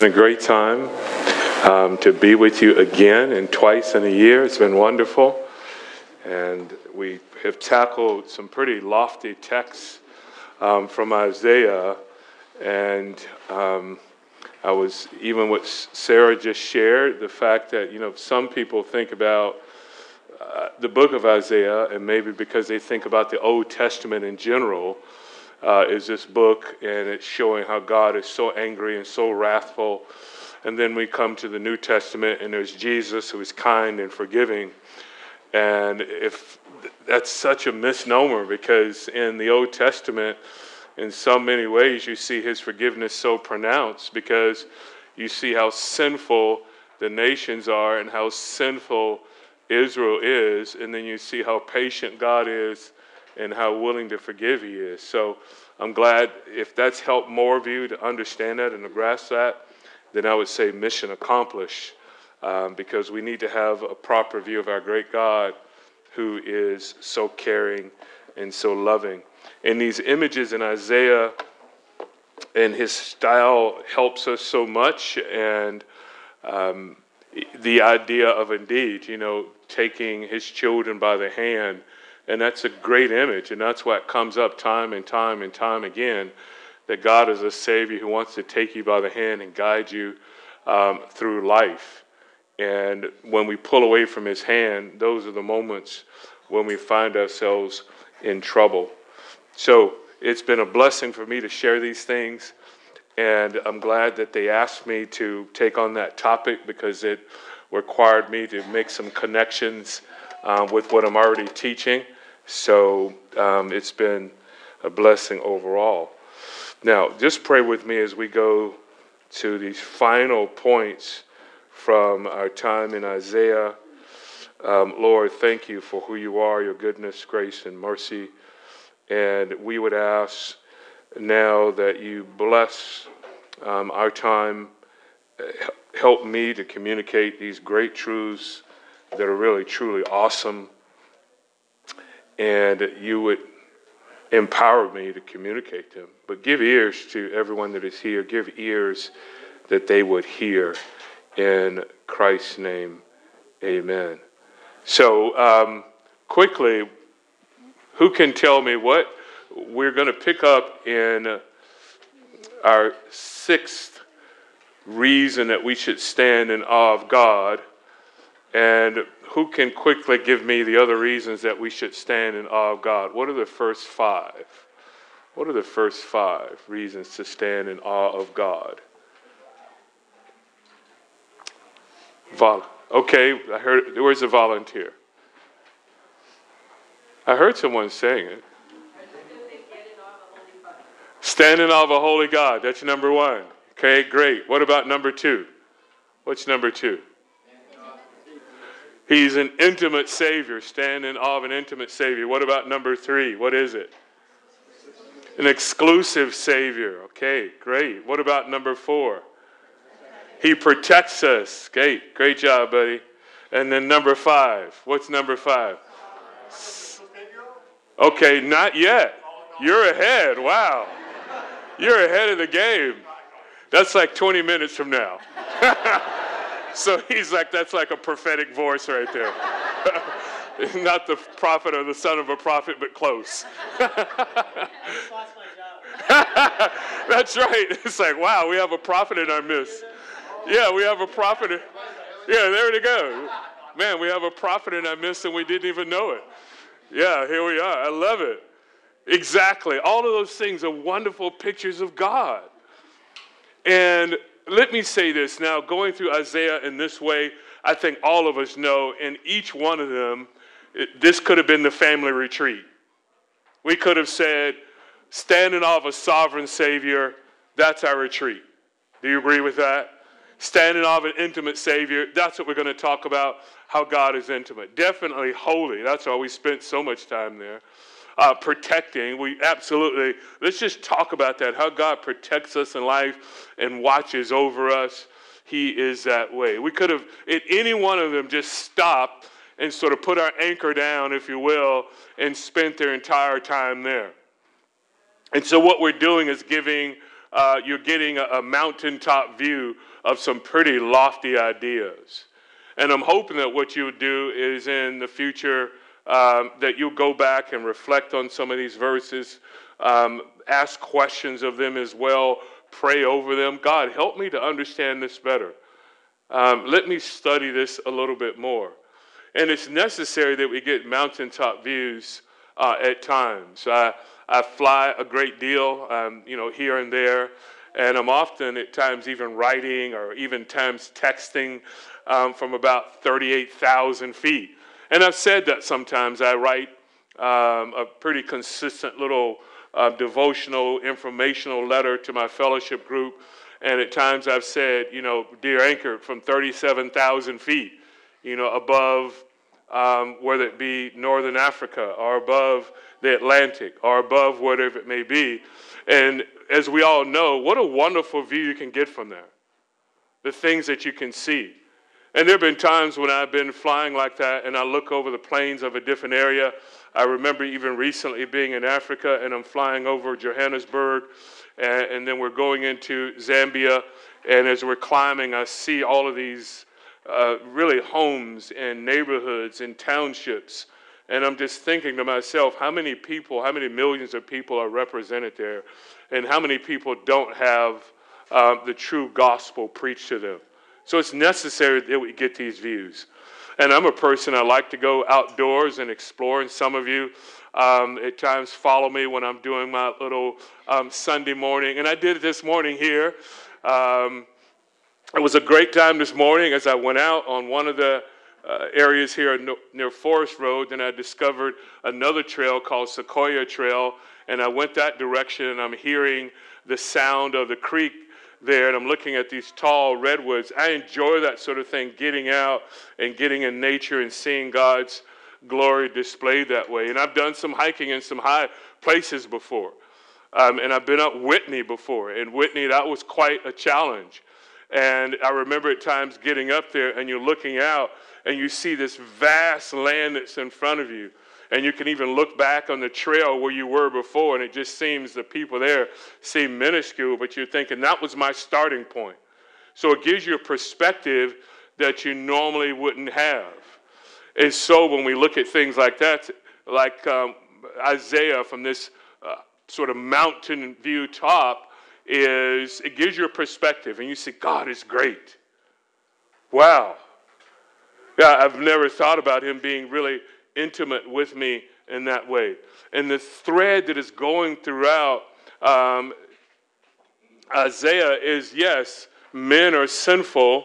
a great time um, to be with you again and twice in a year. It's been wonderful. And we have tackled some pretty lofty texts um, from Isaiah. And um, I was, even what Sarah just shared, the fact that, you know, some people think about uh, the book of Isaiah, and maybe because they think about the Old Testament in general, uh, is this book, and it's showing how God is so angry and so wrathful. And then we come to the New Testament, and there's Jesus who is kind and forgiving. And if that's such a misnomer, because in the Old Testament, in so many ways, you see his forgiveness so pronounced because you see how sinful the nations are and how sinful Israel is, and then you see how patient God is and how willing to forgive He is. So I'm glad if that's helped more of you to understand that and to grasp that, then I would say mission accomplished um, because we need to have a proper view of our great God who is so caring and so loving. And these images in Isaiah and his style helps us so much. And um, the idea of indeed, you know, taking his children by the hand and that's a great image. And that's what comes up time and time and time again that God is a Savior who wants to take you by the hand and guide you um, through life. And when we pull away from His hand, those are the moments when we find ourselves in trouble. So it's been a blessing for me to share these things. And I'm glad that they asked me to take on that topic because it required me to make some connections um, with what I'm already teaching. So um, it's been a blessing overall. Now, just pray with me as we go to these final points from our time in Isaiah. Um, Lord, thank you for who you are, your goodness, grace, and mercy. And we would ask now that you bless um, our time, help me to communicate these great truths that are really, truly awesome and you would empower me to communicate to them. But give ears to everyone that is here. Give ears that they would hear. In Christ's name, amen. So, um, quickly, who can tell me what we're going to pick up in our sixth reason that we should stand in awe of God? And who can quickly give me the other reasons that we should stand in awe of God? What are the first five? What are the first five reasons to stand in awe of God? Vol- okay, I heard. Where's the volunteer? I heard someone saying it. Stand in awe of a holy God. That's number one. Okay, great. What about number two? What's number two? He's an intimate Savior, stand in awe of an intimate Savior. What about number three? What is it? An exclusive Savior. Okay, great. What about number four? He protects us. Great, great job, buddy. And then number five. What's number five? Okay, not yet. You're ahead. Wow. You're ahead of the game. That's like 20 minutes from now. So he's like, that's like a prophetic voice right there. Not the prophet or the son of a prophet, but close. that's right. It's like, wow, we have a prophet in our midst. Yeah, we have a prophet. In, yeah, there we go. Man, we have a prophet in our midst and we didn't even know it. Yeah, here we are. I love it. Exactly. All of those things are wonderful pictures of God. And let me say this now, going through Isaiah in this way, I think all of us know in each one of them, it, this could have been the family retreat. We could have said, standing off a sovereign Savior, that's our retreat. Do you agree with that? Standing off an intimate Savior, that's what we're going to talk about, how God is intimate. Definitely holy. That's why we spent so much time there uh, protecting. We absolutely, let's just talk about that how God protects us in life and watches over us. He is that way. We could have, at any one of them, just stopped and sort of put our anchor down, if you will, and spent their entire time there. And so, what we're doing is giving uh, you're getting a, a mountaintop view of some pretty lofty ideas. And I'm hoping that what you would do is in the future um, that you'll go back and reflect on some of these verses, um, ask questions of them as well, pray over them. God, help me to understand this better. Um, let me study this a little bit more. And it's necessary that we get mountaintop views uh, at times. I, I fly a great deal, um, you know, here and there, and I'm often at times even writing or even times texting um, from about 38,000 feet. And I've said that sometimes I write um, a pretty consistent little uh, devotional, informational letter to my fellowship group. And at times I've said, you know, dear anchor, from 37,000 feet, you know, above um, whether it be Northern Africa or above the Atlantic or above whatever it may be. And as we all know, what a wonderful view you can get from there. The things that you can see. And there have been times when I've been flying like that and I look over the plains of a different area. I remember even recently being in Africa and I'm flying over Johannesburg and, and then we're going into Zambia. And as we're climbing, I see all of these uh, really homes and neighborhoods and townships. And I'm just thinking to myself, how many people, how many millions of people are represented there? And how many people don't have uh, the true gospel preached to them? So it's necessary that we get these views. And I'm a person, I like to go outdoors and explore. And some of you um, at times follow me when I'm doing my little um, Sunday morning. And I did it this morning here. Um, it was a great time this morning as I went out on one of the uh, areas here near Forest Road, and I discovered another trail called Sequoia Trail, and I went that direction, and I'm hearing the sound of the creek there, and I'm looking at these tall redwoods. I enjoy that sort of thing, getting out and getting in nature and seeing God's glory displayed that way. And I've done some hiking in some high places before. Um, and I've been up Whitney before. And Whitney, that was quite a challenge. And I remember at times getting up there and you're looking out and you see this vast land that's in front of you. And you can even look back on the trail where you were before, and it just seems the people there seem minuscule, but you're thinking that was my starting point. So it gives you a perspective that you normally wouldn't have. And so when we look at things like that, like um, Isaiah from this uh, sort of mountain view top, is it gives you a perspective and you see, God is great. Wow. Yeah, I've never thought about him being really intimate with me in that way. And the thread that is going throughout um, Isaiah is yes, men are sinful.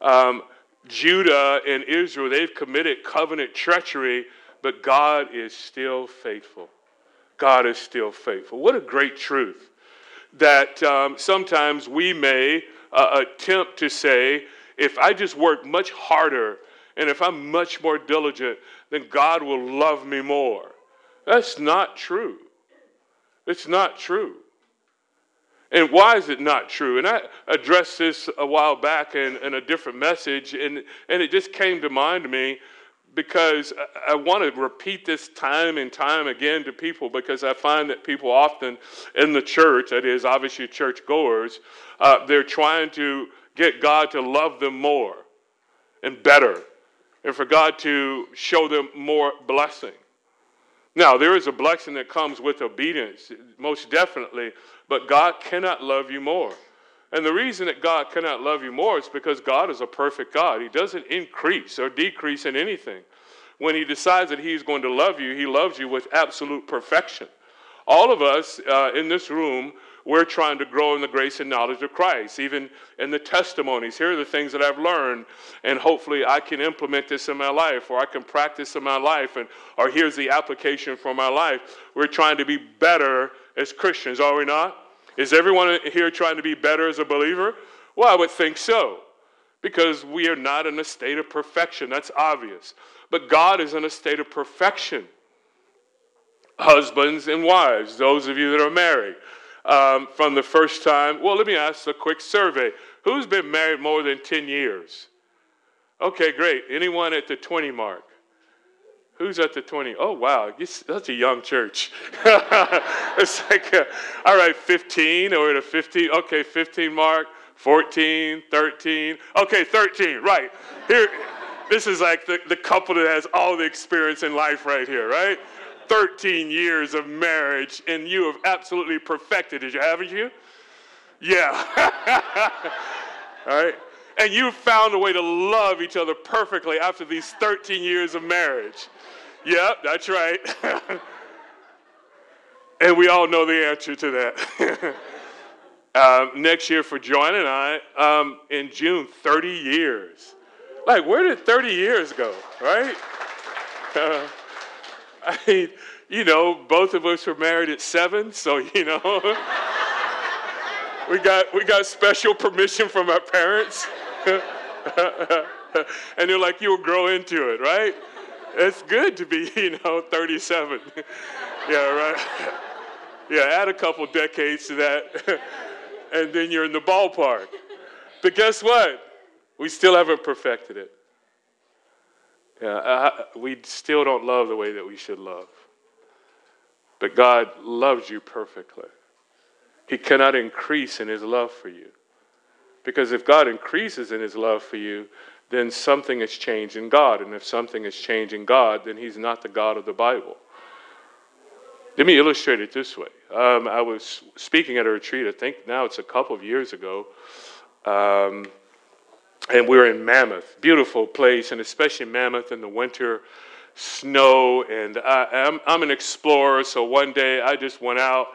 Um, Judah and Israel, they've committed covenant treachery, but God is still faithful. God is still faithful. What a great truth that um, sometimes we may uh, attempt to say, if I just work much harder and if I'm much more diligent, then God will love me more. That's not true. It's not true. And why is it not true? And I addressed this a while back in, in a different message, and, and it just came to mind to me because I, want to repeat this time and time again to people because I find that people often in the church, that is, obviously church goers, uh, they're trying to get God to love them more and better and for God to show them more blessing. Now, there is a blessing that comes with obedience, most definitely, but God cannot love you more. And the reason that God cannot love you more is because God is a perfect God. He doesn't increase or decrease in anything. When He decides that He's going to love you, He loves you with absolute perfection. All of us uh, in this room, we're trying to grow in the grace and knowledge of Christ, even in the testimonies. Here are the things that I've learned, and hopefully I can implement this in my life, or I can practice in my life, and or here's the application for my life. We're trying to be better as Christians, are we not? Is everyone here trying to be better as a believer? Well, I would think so, because we are not in a state of perfection. That's obvious. But God is in a state of perfection. Husbands and wives, those of you that are married, um, from the first time. Well, let me ask a quick survey. Who's been married more than 10 years? Okay, great. Anyone at the 20 mark? Who's at the 20? Oh, wow, that's a young church. it's like, uh, all right, 15, or at a 15, okay, 15 mark, 14, 13, okay, 13, right. Here, this is like the, the couple that has all the experience in life right here, right? 13 years of marriage, and you have absolutely perfected it, haven't you? Yeah. all right? And you found a way to love each other perfectly after these 13 years of marriage. Yep, that's right. and we all know the answer to that. um, next year for Joanne and I, um, in June, 30 years. Like, where did 30 years go, right? Uh, I mean, you know, both of us were married at seven, so, you know, we, got, we got special permission from our parents. and they're like, you'll grow into it, right? it's good to be, you know, 37. yeah, right. Yeah, add a couple decades to that, and then you're in the ballpark. But guess what? We still haven't perfected it. Yeah, I, we still don't love the way that we should love. But God loves you perfectly. He cannot increase in his love for you. Because if God increases in his love for you, then something has changed in God. And if something has changed in God, then He's not the God of the Bible. Let me illustrate it this way. Um, I was speaking at a retreat, I think now it's a couple of years ago, um, and we were in Mammoth, beautiful place, and especially Mammoth in the winter, snow. And I, am I'm, I'm an explorer, so one day I just went out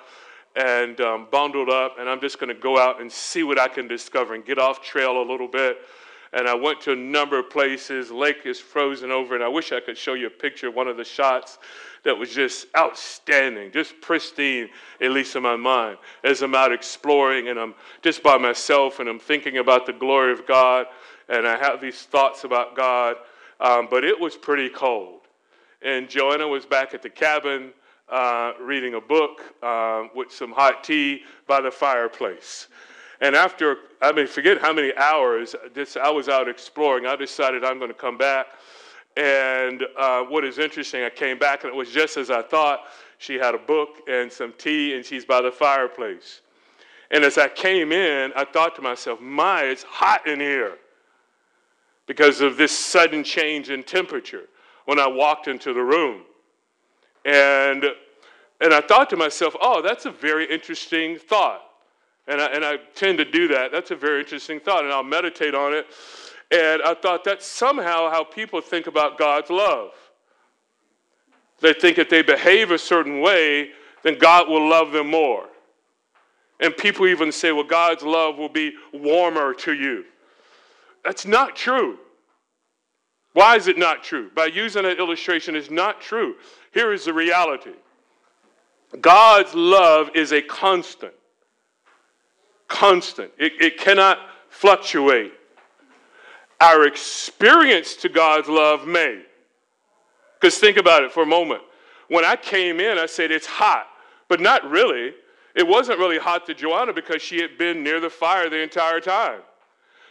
and um, bundled up, and I'm just going to go out and see what I can discover and get off trail a little bit and I went to a number of places. Lake is frozen over, and I wish I could show you a picture of one of the shots that was just outstanding, just pristine, at least in my mind, as I'm out exploring and I'm just by myself and I'm thinking about the glory of God and I have these thoughts about God. Um, but it was pretty cold. And Joanna was back at the cabin uh, reading a book uh, with some hot tea by the fireplace. And after, I mean, forget how many hours I was out exploring, I decided I'm going to come back. And uh, what is interesting, I came back and it was just as I thought. She had a book and some tea, and she's by the fireplace. And as I came in, I thought to myself, my, it's hot in here because of this sudden change in temperature when I walked into the room. And, and I thought to myself, oh, that's a very interesting thought. And I, and I tend to do that. That's a very interesting thought, and I'll meditate on it. And I thought that's somehow how people think about God's love. They think if they behave a certain way, then God will love them more. And people even say, well, God's love will be warmer to you. That's not true. Why is it not true? By using that illustration, it's not true. Here is the reality God's love is a constant constant, it, it cannot fluctuate. Our experience to God's love may. Because think about it for a moment. When I came in, I said, It's hot, but not really. It wasn't really hot to Joanna because she had been near the fire the entire time.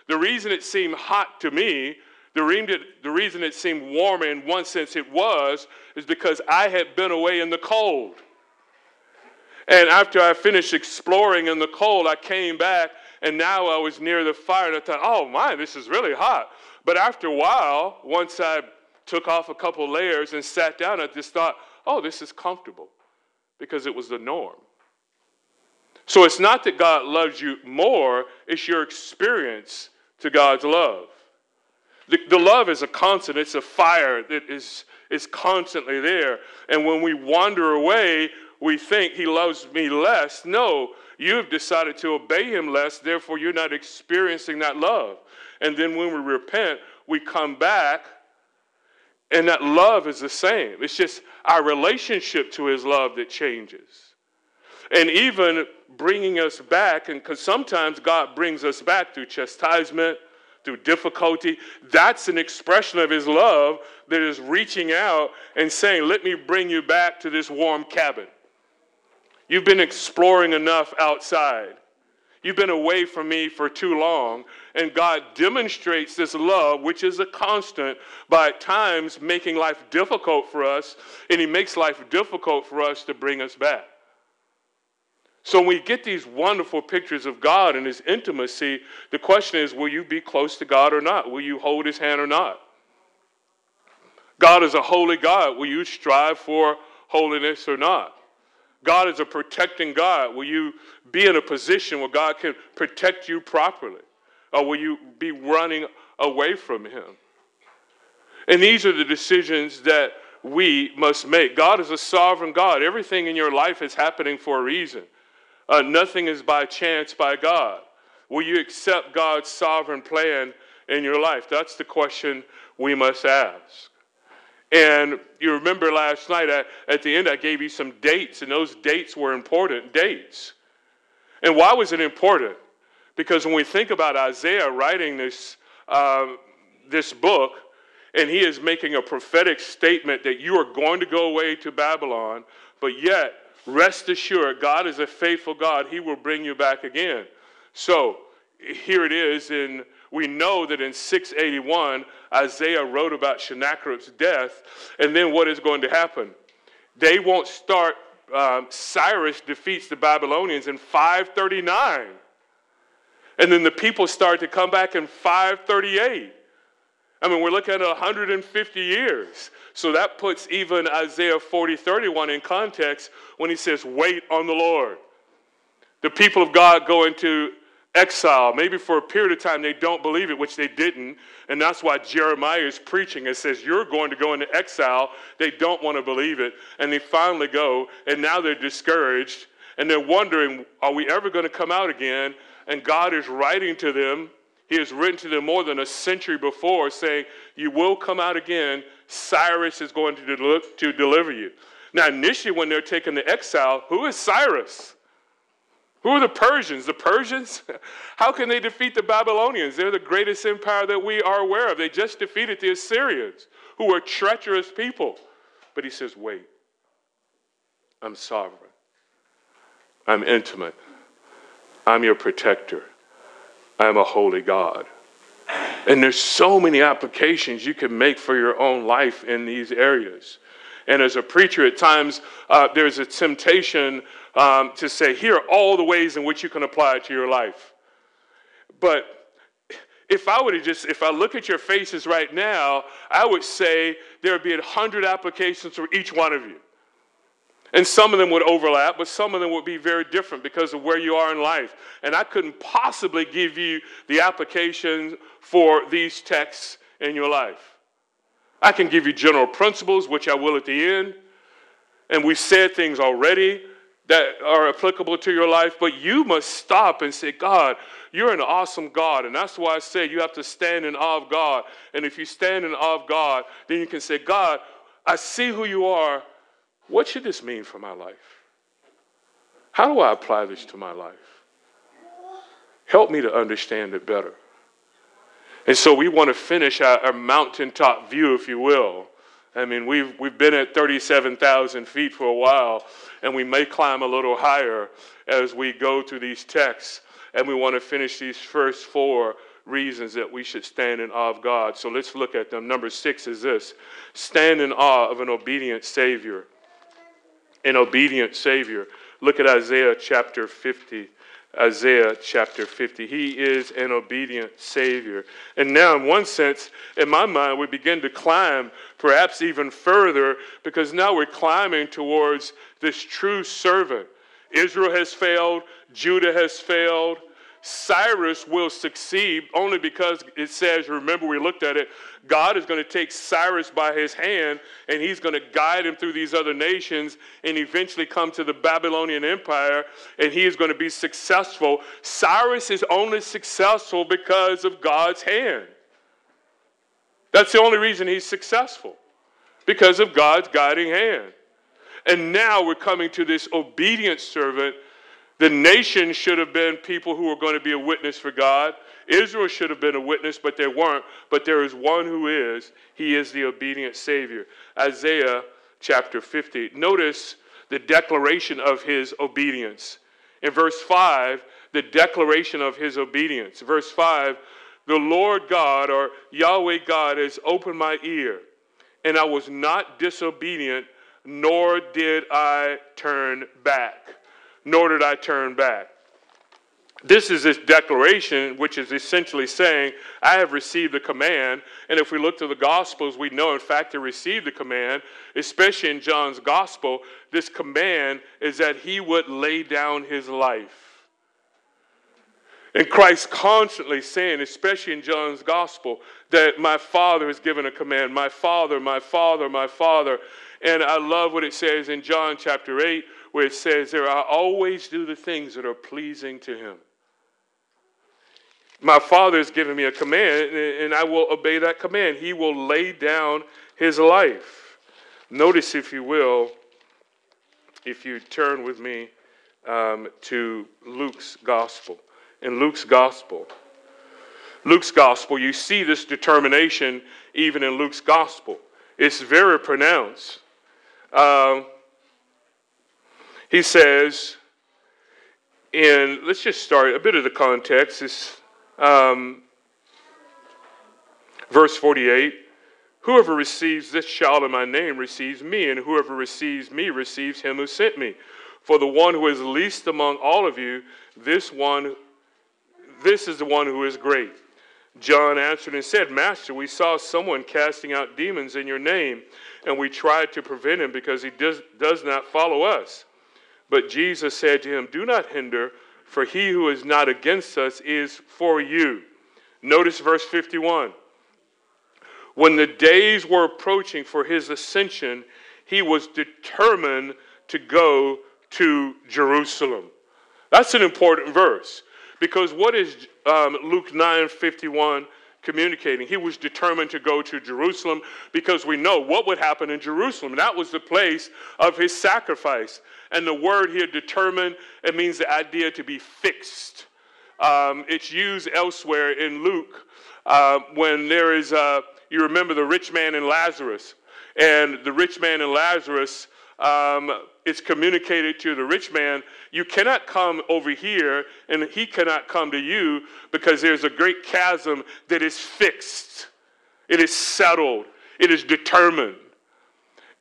The reason it seemed hot to me, the reason, it seemed warm in one sense it was, is because I had been away in the cold. And after I finished exploring in the cold, I came back and now I was near the fire and I thought, oh my, this is really hot. But after a while, once I took off a couple layers and sat down, I just thought, oh, this is comfortable because it was the norm. So it's not that God loves you more, it's your experience to God's love. The, the love is a constant, it's a fire that is, is constantly there. And when we wander away, we think he loves me less. No, you've decided to obey him less, therefore, you're not experiencing that love. And then when we repent, we come back, and that love is the same. It's just our relationship to his love that changes. And even bringing us back, and because sometimes God brings us back through chastisement, through difficulty, that's an expression of his love that is reaching out and saying, Let me bring you back to this warm cabin. You've been exploring enough outside. You've been away from me for too long. And God demonstrates this love, which is a constant, by at times making life difficult for us. And He makes life difficult for us to bring us back. So when we get these wonderful pictures of God and His intimacy, the question is will you be close to God or not? Will you hold His hand or not? God is a holy God. Will you strive for holiness or not? God is a protecting God. Will you be in a position where God can protect you properly? Or will you be running away from Him? And these are the decisions that we must make. God is a sovereign God. Everything in your life is happening for a reason. Uh, nothing is by chance by God. Will you accept God's sovereign plan in your life? That's the question we must ask. And you remember last night I, at the end, I gave you some dates, and those dates were important dates. And why was it important? Because when we think about Isaiah writing this, uh, this book, and he is making a prophetic statement that you are going to go away to Babylon, but yet, rest assured, God is a faithful God. He will bring you back again. So, here it is in we know that in 681, Isaiah wrote about Sennacherib's death. And then what is going to happen? They won't start, um, Cyrus defeats the Babylonians in 539. And then the people start to come back in 538. I mean, we're looking at 150 years. So that puts even Isaiah 40, 31 in context when he says, Wait on the Lord. The people of God go into exile. Maybe for a period of time they don't believe it, which they didn't. And that's why Jeremiah is preaching and says, You're going to go into exile. They don't want to believe it. And they finally go, and now they're discouraged. And they're wondering, Are we ever going to come out again? And God is writing to them. He has written to them more than a century before, saying, You will come out again. Cyrus is going to, to deliver you. Now, initially, when they're taken to exile, who is Cyrus? Who are the Persians? The Persians? How can they defeat the Babylonians? They're the greatest empire that we are aware of. They just defeated the Assyrians, who were treacherous people. But he says, wait, I'm sovereign, I'm intimate, I'm your protector, I'm a holy God. And there's so many applications you can make for your own life in these areas. And as a preacher, at times uh, there's a temptation um, to say, here are all the ways in which you can apply it to your life. But if I were to just, if I look at your faces right now, I would say there would be a hundred applications for each one of you. And some of them would overlap, but some of them would be very different because of where you are in life. And I couldn't possibly give you the applications for these texts in your life. I can give you general principles, which I will at the end. And we've said things already that are applicable to your life, but you must stop and say, God, you're an awesome God. And that's why I say you have to stand in awe of God. And if you stand in awe of God, then you can say, God, I see who you are. What should this mean for my life? How do I apply this to my life? Help me to understand it better. And so we want to finish our, our mountaintop view, if you will. I mean, we've, we've been at 37,000 feet for a while, and we may climb a little higher as we go through these texts. And we want to finish these first four reasons that we should stand in awe of God. So let's look at them. Number six is this stand in awe of an obedient Savior. An obedient Savior. Look at Isaiah chapter 50. Isaiah chapter 50. He is an obedient Savior. And now, in one sense, in my mind, we begin to climb perhaps even further because now we're climbing towards this true servant. Israel has failed, Judah has failed, Cyrus will succeed only because it says, remember, we looked at it, God is going to take Cyrus by his hand and he's going to guide him through these other nations and eventually come to the Babylonian Empire and he is going to be successful. Cyrus is only successful because of God's hand. That's the only reason he's successful, because of God's guiding hand. And now we're coming to this obedient servant the nation should have been people who were going to be a witness for God. Israel should have been a witness, but they weren't. But there is one who is. He is the obedient Savior. Isaiah chapter 50. Notice the declaration of his obedience. In verse 5, the declaration of his obedience. Verse 5 The Lord God, or Yahweh God, has opened my ear, and I was not disobedient, nor did I turn back. Nor did I turn back. This is this declaration, which is essentially saying, I have received the command. And if we look to the Gospels, we know, in fact, he received the command, especially in John's Gospel. This command is that he would lay down his life. And Christ constantly saying, especially in John's Gospel, that my Father has given a command. My Father, my Father, my Father. And I love what it says in John chapter 8, where it says, There I always do the things that are pleasing to him. My Father has given me a command, and I will obey that command. He will lay down his life. Notice, if you will, if you turn with me um, to Luke's gospel. In Luke's gospel, Luke's gospel, you see this determination even in Luke's gospel. It's very pronounced. Um, he says, and let's just start a bit of the context. Is um, verse 48 Whoever receives this child in my name receives me, and whoever receives me receives him who sent me. For the one who is least among all of you, this one, this is the one who is great. John answered and said, Master, we saw someone casting out demons in your name, and we tried to prevent him because he does, does not follow us. But Jesus said to him, Do not hinder for he who is not against us is for you. Notice verse 51. When the days were approaching for his ascension, he was determined to go to Jerusalem. That's an important verse because what is um, Luke 9 51 communicating? He was determined to go to Jerusalem because we know what would happen in Jerusalem. That was the place of his sacrifice. And the word here, determined, it means the idea to be fixed. Um, it's used elsewhere in Luke uh, when there is, uh, you remember the rich man and Lazarus. And the rich man and Lazarus, um, it's communicated to the rich man, you cannot come over here and he cannot come to you because there's a great chasm that is fixed, it is settled, it is determined.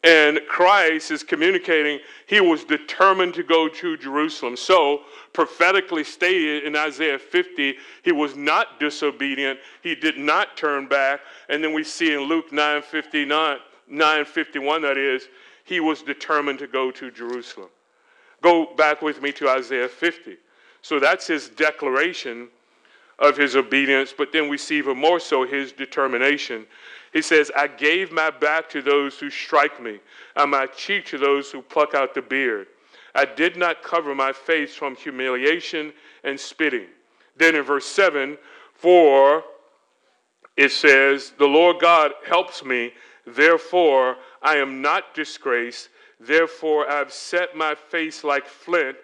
And Christ is communicating he was determined to go to Jerusalem. So, prophetically stated in Isaiah 50, he was not disobedient. He did not turn back. And then we see in Luke 9 59, 951, that is, he was determined to go to Jerusalem. Go back with me to Isaiah 50. So that's his declaration of his obedience, but then we see even more so his determination he says, I gave my back to those who strike me, and my cheek to those who pluck out the beard. I did not cover my face from humiliation and spitting. Then in verse 7, for it says, The Lord God helps me, therefore I am not disgraced. Therefore I have set my face like flint,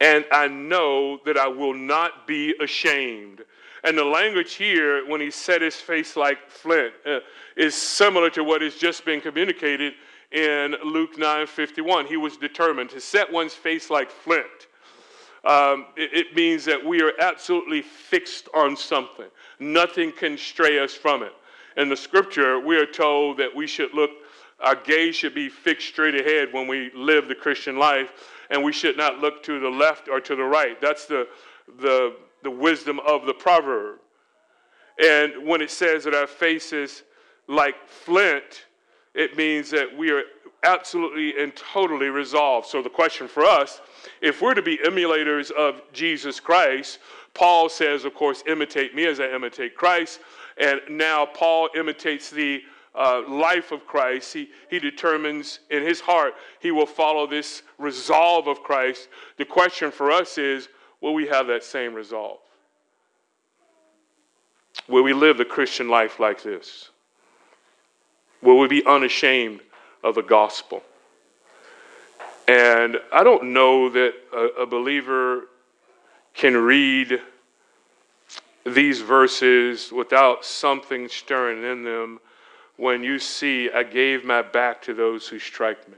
and I know that I will not be ashamed. And the language here, when he set his face like flint, uh, is similar to what has just been communicated in Luke 9:51. He was determined to set one's face like flint. Um, it, it means that we are absolutely fixed on something. Nothing can stray us from it. In the scripture, we are told that we should look, our gaze should be fixed straight ahead when we live the Christian life, and we should not look to the left or to the right. That's the, the the wisdom of the proverb. And when it says that our face is like flint, it means that we are absolutely and totally resolved. So the question for us, if we're to be emulators of Jesus Christ, Paul says, of course, imitate me as I imitate Christ. And now Paul imitates the uh, life of Christ. He, he determines in his heart he will follow this resolve of Christ. The question for us is will we have that same resolve? Will we live the Christian life like this? Will we be unashamed of the gospel? And I don't know that a, a believer can read these verses without something stirring in them when you see, I gave my back to those who strike me.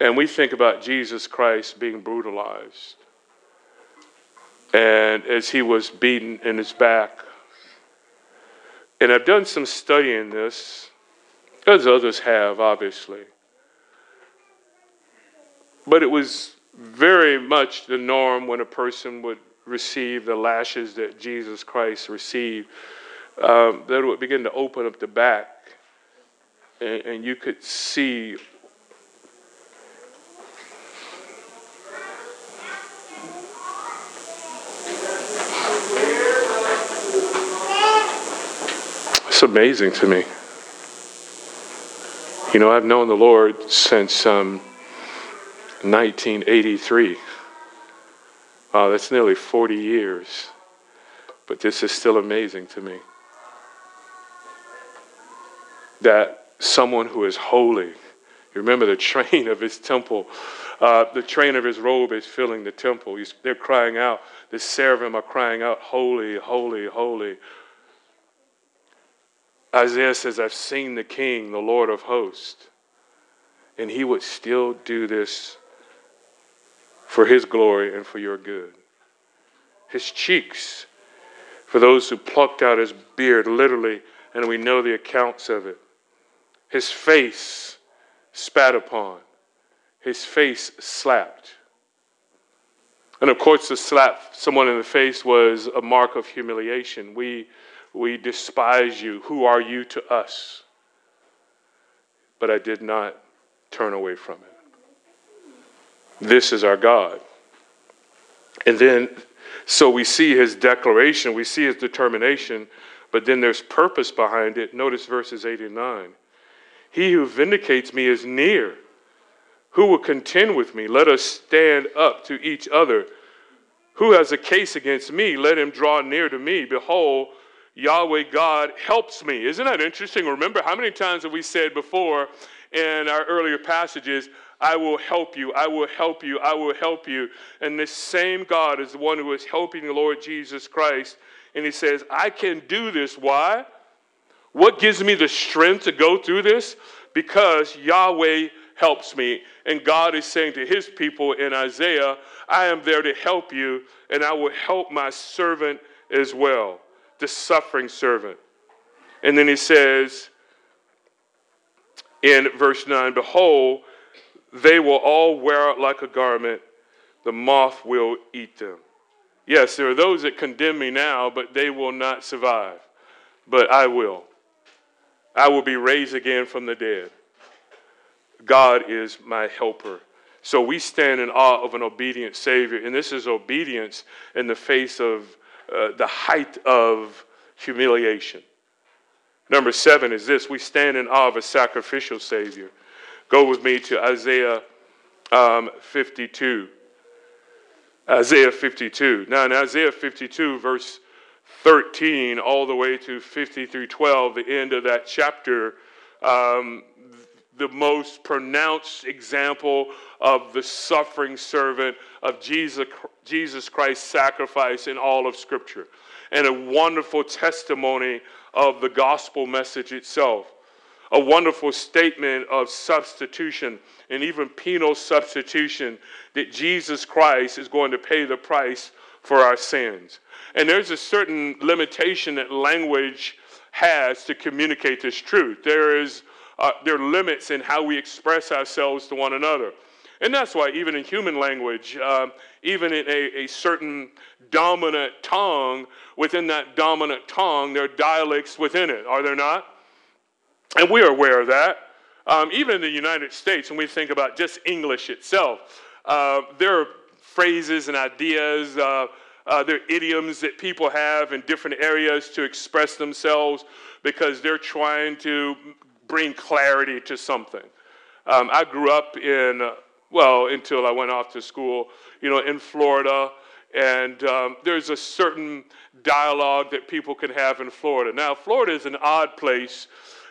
And we think about Jesus Christ being brutalized. And as he was beaten in his back. And I've done some studying this, as others have, obviously. But it was very much the norm when a person would receive the lashes that Jesus Christ received, um, that would begin to open up the back, and, and you could see It's amazing to me. You know, I've known the Lord since um, 1983. Wow, that's nearly 40 years. But this is still amazing to me. That someone who is holy, you remember the train of his temple, uh, the train of his robe is filling the temple. He's, they're crying out, the seraphim are crying out, Holy, holy, holy, Isaiah says, I've seen the King, the Lord of hosts. And he would still do this for his glory and for your good. His cheeks, for those who plucked out his beard, literally, and we know the accounts of it. His face spat upon, his face slapped. And of course, to slap someone in the face was a mark of humiliation. We we despise you. Who are you to us? But I did not turn away from it. This is our God. And then, so we see his declaration, we see his determination, but then there's purpose behind it. Notice verses 8 and 9. He who vindicates me is near. Who will contend with me? Let us stand up to each other. Who has a case against me? Let him draw near to me. Behold, Yahweh God helps me. Isn't that interesting? Remember, how many times have we said before in our earlier passages, I will help you, I will help you, I will help you. And this same God is the one who is helping the Lord Jesus Christ. And he says, I can do this. Why? What gives me the strength to go through this? Because Yahweh helps me. And God is saying to his people in Isaiah, I am there to help you, and I will help my servant as well the suffering servant. And then he says in verse 9 Behold, they will all wear out like a garment, the moth will eat them. Yes, there are those that condemn me now, but they will not survive. But I will. I will be raised again from the dead. God is my helper. So we stand in awe of an obedient Savior, and this is obedience in the face of uh, the height of humiliation. Number seven is this we stand in awe of a sacrificial Savior. Go with me to Isaiah um, 52. Isaiah 52. Now, in Isaiah 52, verse 13, all the way to 50 through 12, the end of that chapter, um, the most pronounced example of the suffering servant of Jesus, Jesus Christ's sacrifice in all of Scripture, and a wonderful testimony of the gospel message itself. A wonderful statement of substitution and even penal substitution that Jesus Christ is going to pay the price for our sins. And there's a certain limitation that language has to communicate this truth. There is uh, there are limits in how we express ourselves to one another. And that's why, even in human language, um, even in a, a, certain dominant tongue, within that dominant tongue, there are dialects within it, are there not? And we are aware of that. Um, even in the United States, when we think about just English itself, uh, there are phrases and ideas, uh, uh, there are idioms that people have in different areas to express themselves because they're trying to bring clarity to something. Um, I grew up in, well, until I went off to school, you know, in Florida, and um, there's a certain dialogue that people can have in Florida. Now, Florida is an odd place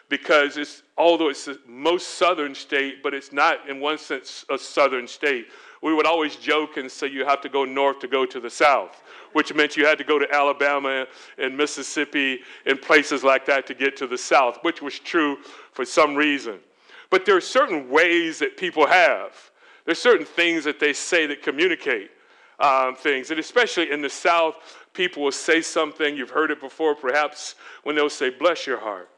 because it's, although it's the most southern state, but it's not, in one sense, a southern state. We would always joke and say you have to go north to go to the south which meant you had to go to Alabama and Mississippi and places like that to get to the South, which was true for some reason. But there are certain ways that people have. There's certain things that they say that communicate um, things. And especially in the South, people will say something, you've heard it before, perhaps when they'll say, bless your heart.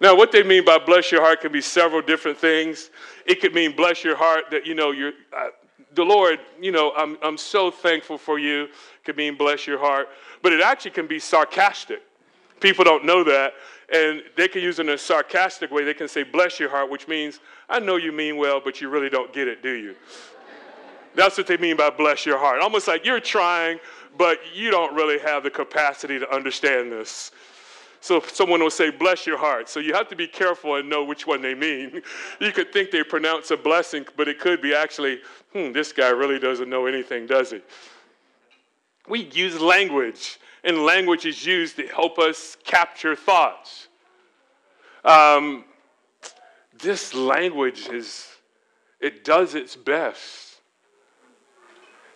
Now, what they mean by bless your heart can be several different things. It could mean bless your heart that, you know, you're, uh, the Lord, you know, I'm, I'm so thankful for you. It could mean bless your heart. But it actually can be sarcastic. People don't know that. And they can use it in a sarcastic way. They can say, bless your heart, which means, I know you mean well, but you really don't get it, do you? That's what they mean by bless your heart. Almost like you're trying, but you don't really have the capacity to understand this. So someone will say, bless your heart. So you have to be careful and know which one they mean. You could think they pronounce a blessing, but it could be actually, hmm, this guy really doesn't know anything, does he? We use language, and language is used to help us capture thoughts. Um, this language is, it does its best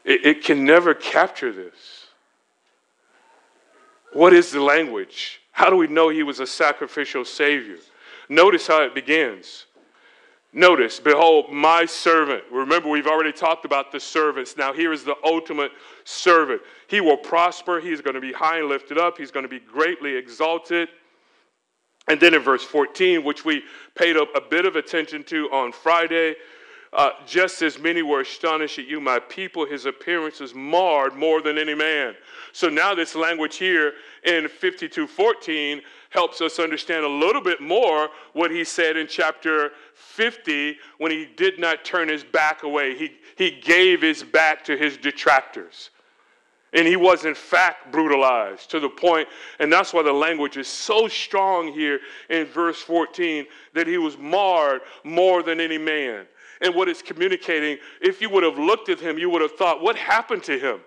it, it can never capture this. What is the language? How do we know he was a sacrificial Savior? Notice how it begins. Notice, behold, my servant. Remember, we've already talked about the servants. Now, here is the ultimate servant. He will prosper. He's going to be high and lifted up. He's going to be greatly exalted. And then in verse 14, which we paid a, a bit of attention to on Friday, uh, just as many were astonished at you, my people, his appearance is marred more than any man. So now this language here in 52:14 helps us understand a little bit more what he said in chapter 50 when he did not turn his back away. He, he gave his back to his detractors. And he was, in fact, brutalized to the point, and that's why the language is so strong here in verse 14 that he was marred more than any man and what it's communicating. If you would have looked at him, you would have thought, what happened to him?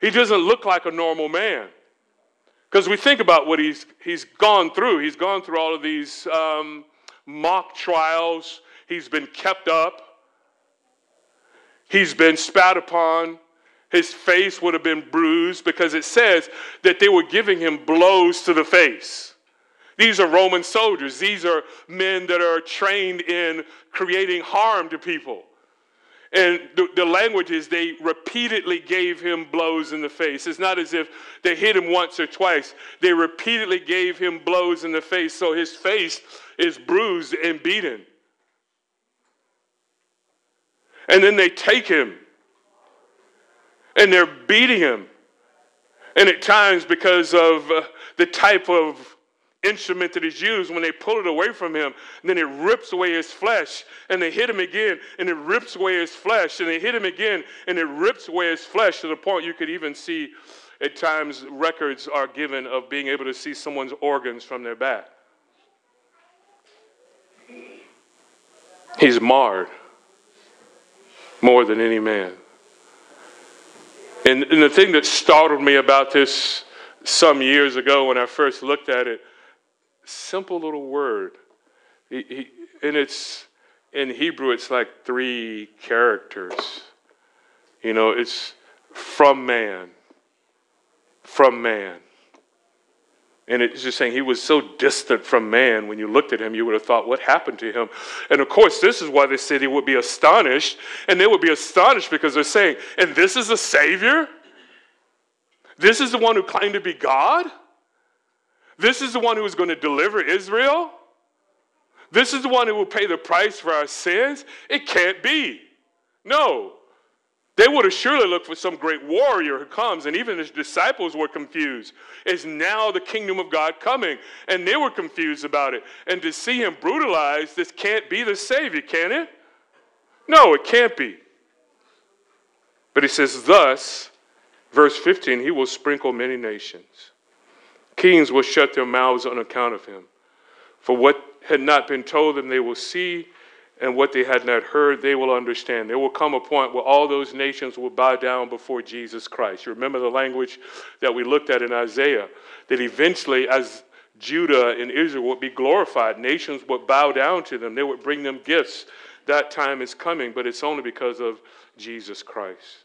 He doesn't look like a normal man. Because we think about what he's, he's gone through. He's gone through all of these um, mock trials, he's been kept up, he's been spat upon. His face would have been bruised because it says that they were giving him blows to the face. These are Roman soldiers. These are men that are trained in creating harm to people. And the, the, language is they repeatedly gave him blows in the face. It's not as if they hit him once or twice. They repeatedly gave him blows in the face, so his face is bruised and beaten. And then they take him and they're beating him. And at times, because of uh, the type of instrument that is used, when they pull it away from him, then it rips away his flesh, and they hit him again, and it rips away his flesh, and they hit him again, and it rips away his flesh to the point you could even see at times records are given of being able to see someone's organs from their back. He's marred more than any man. And, and the thing that startled me about this some years ago when I first looked at it simple little word. He, he, and it's in Hebrew, it's like three characters. You know, it's from man, from man. And it's just saying he was so distant from man. When you looked at him, you would have thought, what happened to him? And of course, this is why they said he would be astonished. And they would be astonished because they're saying, and this is the Savior? This is the one who claimed to be God? This is the one who is going to deliver Israel. This is the one who will pay the price for our sins. It can't be. No. They would have surely looked for some great warrior who comes, and even his disciples were confused. Is now the kingdom of God coming? And they were confused about it. And to see him brutalized, this can't be the Savior, can it? No, it can't be. But he says, Thus, verse 15, he will sprinkle many nations. Kings will shut their mouths on account of him. For what had not been told them, they will see, and what they had not heard, they will understand. There will come a point where all those nations will bow down before Jesus Christ. You remember the language that we looked at in Isaiah, that eventually, as Judah and Israel would be glorified, nations would bow down to them, they would bring them gifts. That time is coming, but it's only because of Jesus Christ.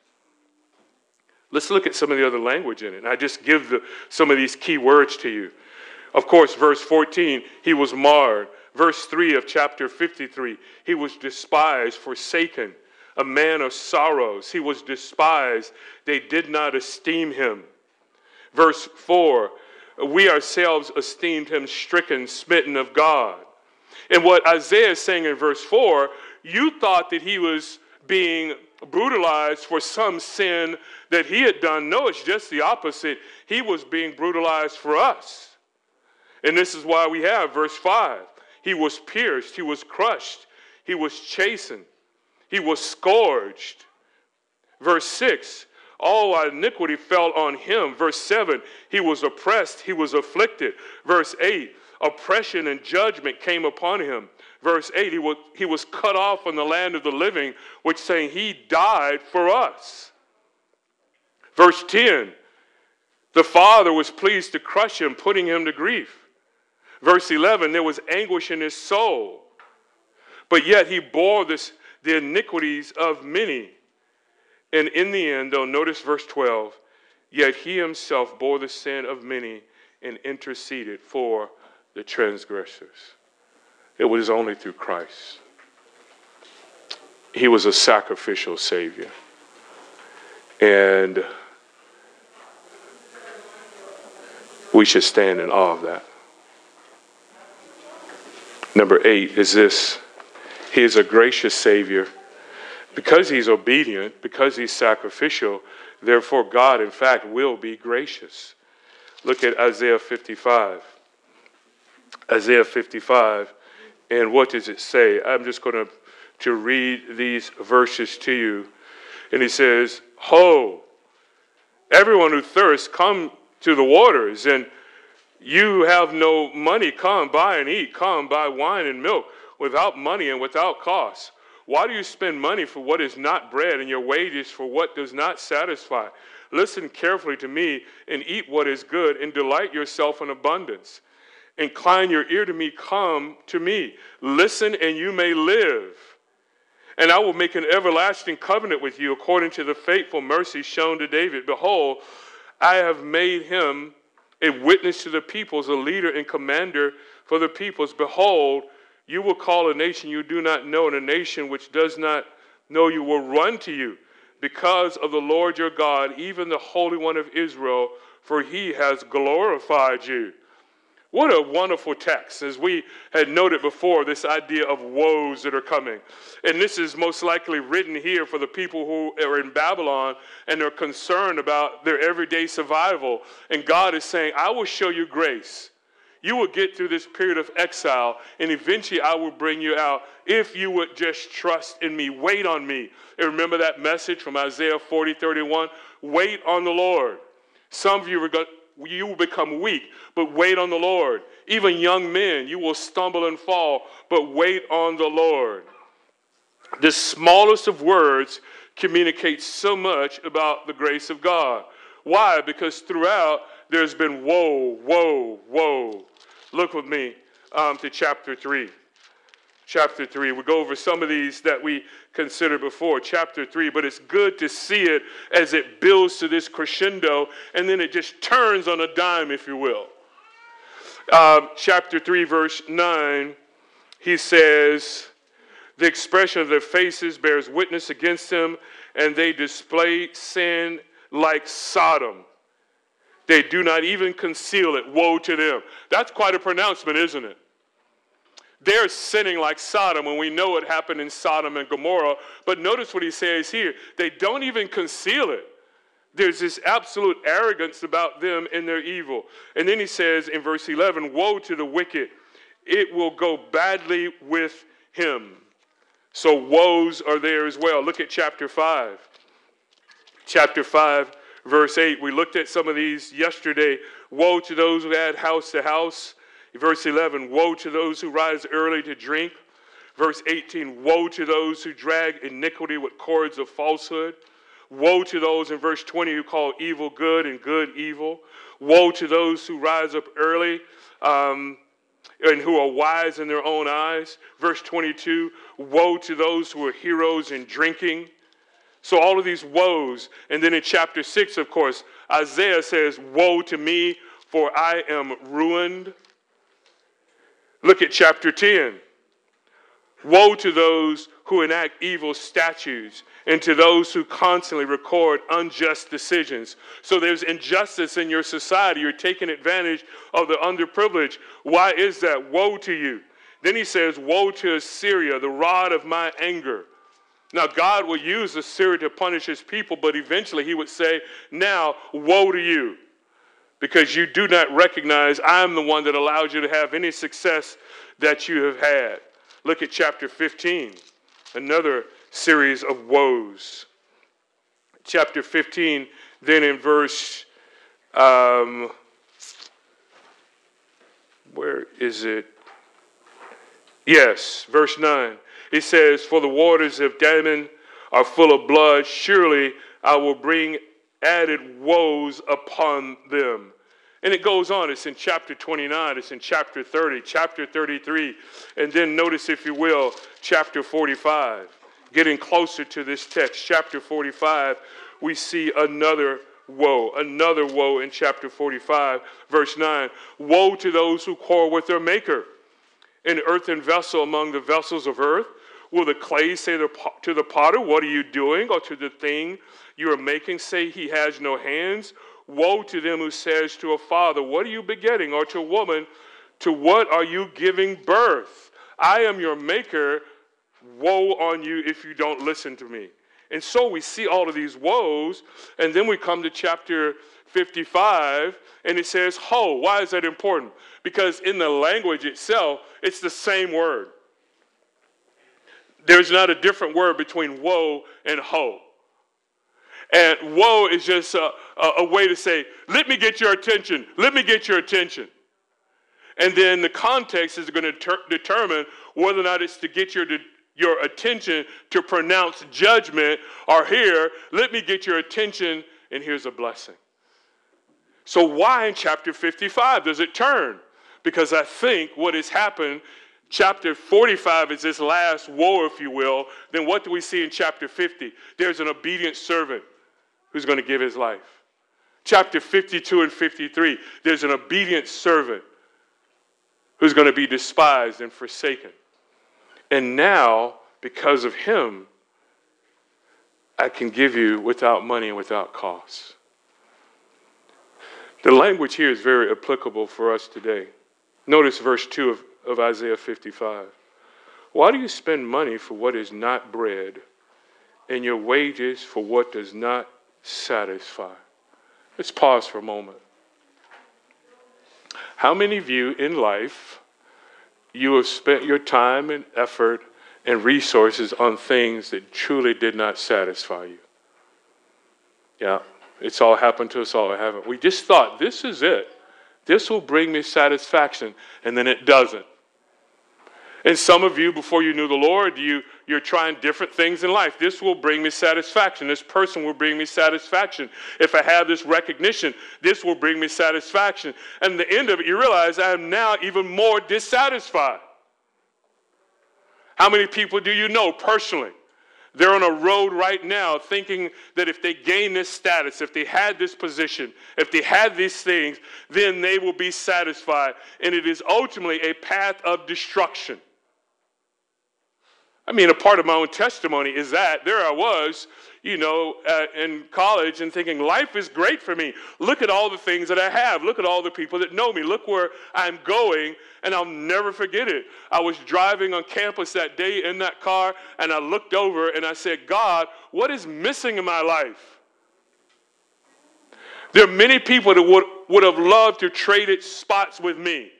Let's look at some of the other language in it. And I just give the, some of these key words to you. Of course, verse 14, he was marred. Verse 3 of chapter 53, he was despised, forsaken. a man of sorrows. He was despised. They did not esteem him. Verse 4 We ourselves esteemed him stricken, smitten of God. And what Isaiah is saying in verse 4 you thought that he was being brutalized for some sin that he had done. No, it's just the opposite. He was being brutalized for us. And this is why we have verse 5 He was pierced, he was crushed, he was chastened, he was scourged. Verse 6 all our iniquity fell on him. Verse 7, he was oppressed, he was afflicted. Verse 8, oppression and judgment came upon him. Verse 8, he was, he was cut off from the land of the living, which saying he died for us. Verse 10, the Father was pleased to crush him, putting him to grief. Verse 11, there was anguish in his soul, but yet he bore this, the iniquities of many and in the end, though, notice verse 12, yet he himself bore the sin of many and interceded for the transgressors. It was only through Christ. He was a sacrificial Savior. And we should stand in awe of that. Number eight is this He is a gracious Savior because he's obedient, because he's sacrificial, therefore God, in fact, will be gracious. Look at Isaiah 55. Isaiah 55. And what does it say? I'm just going to, to read these verses to you. And he says, Ho, everyone who thirsts, come to the waters. And you have no money, come buy and eat. Come buy wine and milk without money and without cost. Why do you spend money for what is not bread and your wages for what does not satisfy? Listen carefully to me and eat what is good and delight yourself in abundance. Incline your ear to me, come to me. Listen and you may live. And I will make an everlasting covenant with you according to the faithful mercy shown to David. Behold, I have made him a witness to the peoples, a leader and commander for the peoples. Behold, you will call a nation you do not know, and a nation which does not know you will run to you because of the Lord your God, even the Holy One of Israel, for he has glorified you. What a wonderful text. As we had noted before, this idea of woes that are coming. And this is most likely written here for the people who are in Babylon and are concerned about their everyday survival. And God is saying, I will show you grace you will get through this period of exile, and eventually I will bring you out if you would just trust in me. Wait on me. And remember that message from Isaiah 40 31? Wait on the Lord. Some of you are going you will become weak, but wait on the Lord. Even young men, you will stumble and fall, but wait on the Lord. The smallest of words communicates so much about the grace of God. Why? Because throughout there's been woe, woe, woe. Look with me um, to chapter 3. Chapter 3. We'll go over some of these that we considered before. Chapter 3. But it's good to see it as it builds to this crescendo and then it just turns on a dime, if you will. Um, chapter 3, verse 9, he says, The expression of their faces bears witness against them, and they display sin like Sodom. They do not even conceal it. Woe to them. That's quite a pronouncement, isn't it? They're sinning like Sodom when we know what happened in Sodom and Gomorrah. But notice what he says here they don't even conceal it. There's this absolute arrogance about them and their evil. And then he says in verse 11 Woe to the wicked, it will go badly with him. So woes are there as well. Look at chapter 5. Chapter 5 verse 8. We looked at some of these yesterday. Woe to those who add house to house. Verse 11, woe to those who rise early to drink. Verse 18, woe to those who drag iniquity with cords of falsehood. Woe to those in verse 20 who call evil good and good evil. Woe to those who rise up early um, and who are wise in their own eyes. Verse 22, woe to those who are heroes in drinking. So, all of these woes. And then in chapter 6, of course, Isaiah says, Woe to me, for I am ruined. Look at chapter 10. Woe to those who enact evil statutes and to those who constantly record unjust decisions. So there's injustice in your society. You're taking advantage of the underprivileged. Why is that? Woe to you. Then he says, Woe to Assyria, the rod of my anger. Now, God will use Assyria to punish his people, but eventually he would say, Now, woe to you, because you do not recognize I'm the one that allowed you to have any success that you have had. Look at chapter 15, another series of woes. Chapter 15, then in verse, um, where is it? Yes, verse 9. It says, For the waters of Dammon are full of blood. Surely I will bring added woes upon them. And it goes on. It's in chapter 29, it's in chapter 30, chapter 33, and then notice, if you will, chapter 45. Getting closer to this text, chapter 45, we see another woe, another woe in chapter 45, verse 9. Woe to those who quarrel with their maker. An earthen vessel among the vessels of earth. Will the clay say to the potter, What are you doing? Or to the thing you are making, say, He has no hands? Woe to them who says to a father, What are you begetting? Or to a woman, To what are you giving birth? I am your maker. Woe on you if you don't listen to me. And so we see all of these woes, and then we come to chapter 55, and it says ho. Why is that important? Because in the language itself, it's the same word. There's not a different word between woe and ho. And woe is just a, a, a, way to say, let me get your attention, let me get your attention. And then the context is going to ter- determine whether or not it's to get your, your attention to pronounce judgment, or here, let me get your attention, and here's a blessing. So, why in chapter 55 does it turn? Because I think what has happened Chapter 45 is this last woe, if you will. Then what do we see in chapter 50? There's an obedient servant who's going to give his life. Chapter 52 and 53, there's an obedient servant who's going to be despised and forsaken. And now, because of him, I can give you without money and without cost. The language here is very applicable for us today. Notice verse 2 of of Isaiah 55. Why do you spend money for what is not bread and your wages for what does not satisfy? Let's pause for a moment. How many of you in life you have spent your time and effort and resources on things that truly did not satisfy you? Yeah, it's all happened to us all, haven't we? just thought this is it. This will bring me satisfaction, and then it doesn't. And some of you, before you knew the Lord, you, you're trying different things in life. This will bring me satisfaction. This person will bring me satisfaction. If I have this recognition, this will bring me satisfaction. And the end of it, you realize I am now even more dissatisfied. How many people do you know personally? They're on a road right now thinking that if they gain this status, if they had this position, if they had these things, then they will be satisfied. And it is ultimately a path of destruction. I mean, a part of my own testimony is that there I was, you know, uh, in college and thinking, life is great for me. Look at all the things that I have. Look at all the people that know me. Look where I'm going, and I'll never forget it. I was driving on campus that day in that car, and I looked over and I said, God, what is missing in my life? There are many people that would, would have loved to trade spots with me,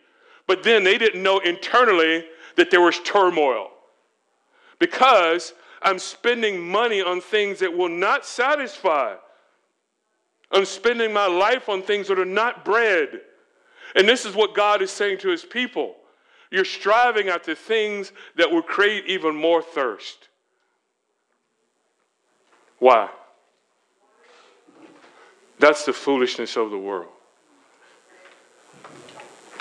but then they didn't know internally that there was turmoil because I'm spending money on things that will not satisfy. I'm spending my life on things that are not bread. And this is what God is saying to his people. You're striving after things that will create even more thirst. Why? That's the foolishness of the world.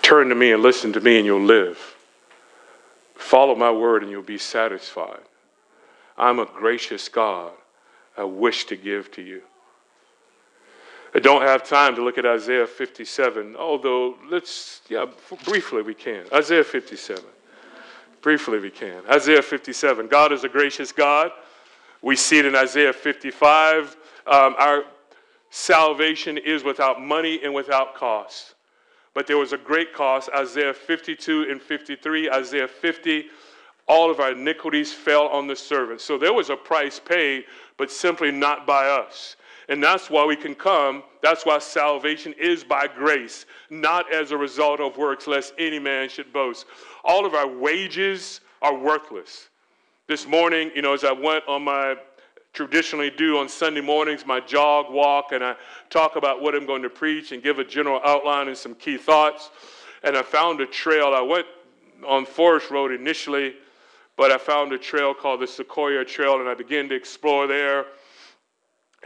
Turn to me and listen to me, and you'll live. Follow my word and you'll be satisfied. I'm a gracious God. I wish to give to you. I don't have time to look at Isaiah 57, although let's, yeah, briefly we can. Isaiah 57. Briefly, we can. Isaiah 57. God is a gracious God. We see it in Isaiah 55. Um, our salvation is without money and without cost. But there was a great cost. Isaiah 52 and 53, Isaiah 50, all of our iniquities fell on the servant. So there was a price paid, but simply not by us. And that's why we can come. That's why salvation is by grace, not as a result of works, lest any man should boast. All of our wages are worthless. This morning, you know, as I went on my traditionally do on Sunday mornings, my jog walk, and I talk about what I'm going to preach and give a general outline and some key thoughts. And I found a trail. I went on Forest Road initially, but I found a trail called the Sequoia Trail, and I began to explore there.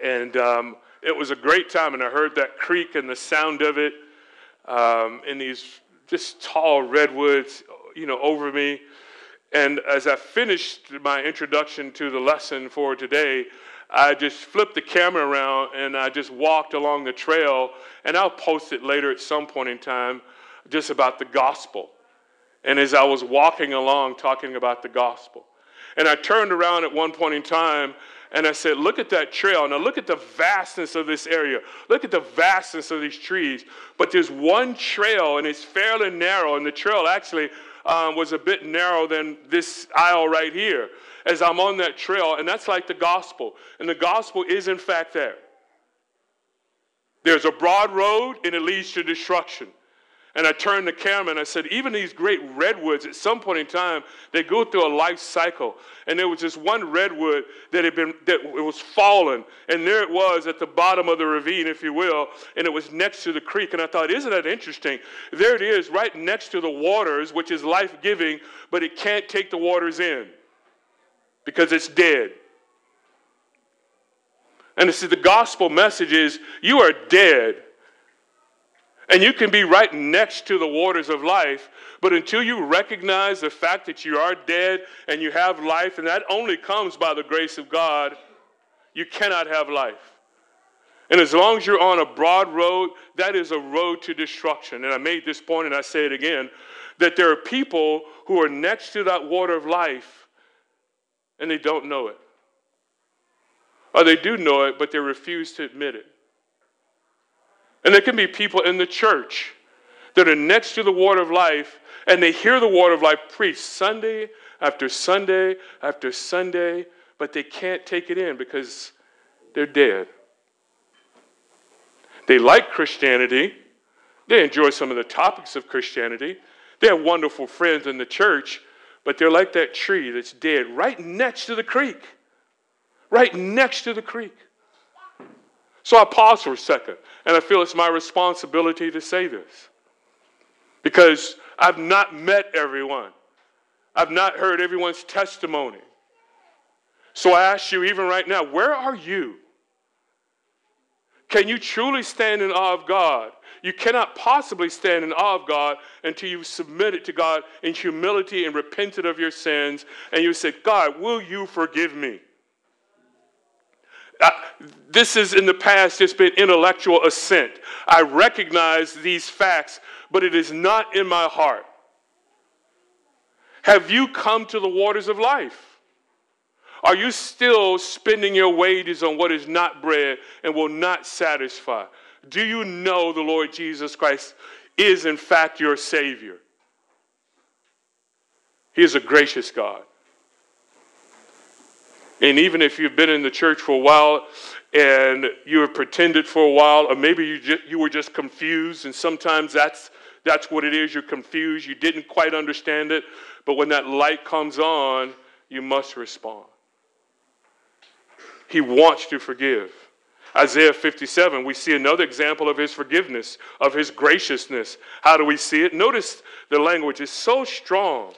And um, it was a great time, and I heard that creek and the sound of it um, in these just tall redwoods, you know, over me. And as I finished my introduction to the lesson for today, I just flipped the camera around and I just walked along the trail. And I'll post it later at some point in time just about the gospel. And as I was walking along talking about the gospel, and I turned around at one point in time and I said, Look at that trail. Now, look at the vastness of this area. Look at the vastness of these trees. But there's one trail, and it's fairly narrow. And the trail actually um, was a bit narrow than this aisle right here as I'm on that trail, and that's like the gospel. And the gospel is, in fact, there. There's a broad road, and it leads to destruction. And I turned the camera and I said, even these great redwoods, at some point in time, they go through a life cycle. And there was this one redwood that had been, that it was fallen. And there it was at the bottom of the ravine, if you will. And it was next to the creek. And I thought, isn't that interesting? There it is, right next to the waters, which is life giving, but it can't take the waters in because it's dead. And this is the gospel message is you are dead and you can be right next to the waters of life, but until you recognize the fact that you are dead and you have life, and that only comes by the grace of God, you cannot have life. And as long as you're on a broad road, that is a road to destruction. And I made this point and I say it again that there are people who are next to that water of life and they don't know it. Or they do know it, but they refuse to admit it. And there can be people in the church that are next to the water of life and they hear the water of life preached Sunday after Sunday after Sunday, but they can't take it in because they're dead. They like Christianity, they enjoy some of the topics of Christianity, they have wonderful friends in the church, but they're like that tree that's dead right next to the creek. Right next to the creek. So I pause for a second, and I feel it's my responsibility to say this. Because I've not met everyone, I've not heard everyone's testimony. So I ask you, even right now, where are you? Can you truly stand in awe of God? You cannot possibly stand in awe of God until you've submitted to God in humility and repented of your sins, and you said, God, will you forgive me? This is in the past just been intellectual assent. I recognize these facts, but it is not in my heart. Have you come to the waters of life? Are you still spending your wages on what is not bread and will not satisfy? Do you know the Lord Jesus Christ is, in fact, your Savior? He is a gracious God. And even if you've been in the church for a while and you have pretended for a while, or maybe you, just, you were just confused, and sometimes that's, that's what it is you're confused, you didn't quite understand it, but when that light comes on, you must respond. He wants to forgive. Isaiah 57, we see another example of his forgiveness, of his graciousness. How do we see it? Notice the language is so strong.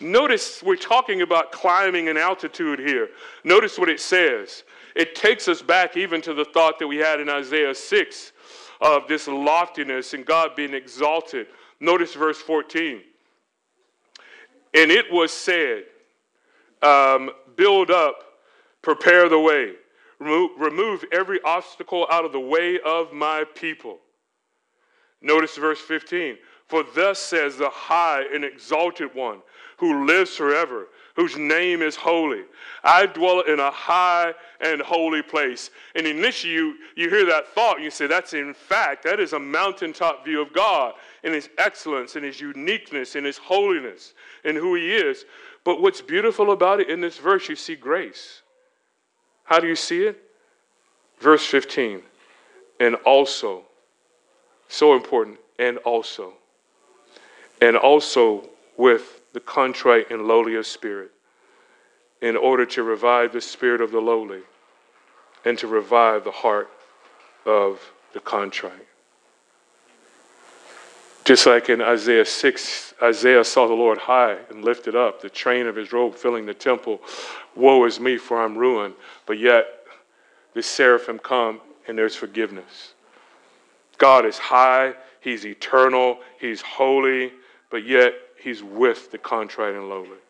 Notice we're talking about climbing an altitude here. Notice what it says. It takes us back even to the thought that we had in Isaiah 6 of this loftiness and God being exalted. Notice verse 14. And it was said, um, Build up, prepare the way, remove, remove every obstacle out of the way of my people. Notice verse 15. For thus says the high and exalted one who lives forever, whose name is holy. I dwell in a high and holy place. And initially, you, you hear that thought, and you say, That's in fact, that is a mountaintop view of God in His excellence, in His uniqueness, in His holiness, in who He is. But what's beautiful about it in this verse, you see grace. How do you see it? Verse 15. And also, so important, and also. And also with the contrite and lowly of spirit, in order to revive the spirit of the lowly and to revive the heart of the contrite. Just like in Isaiah 6, Isaiah saw the Lord high and lifted up, the train of his robe filling the temple. Woe is me, for I'm ruined. But yet, the seraphim come and there's forgiveness. God is high, He's eternal, He's holy, but yet He's with the contrite and lowly.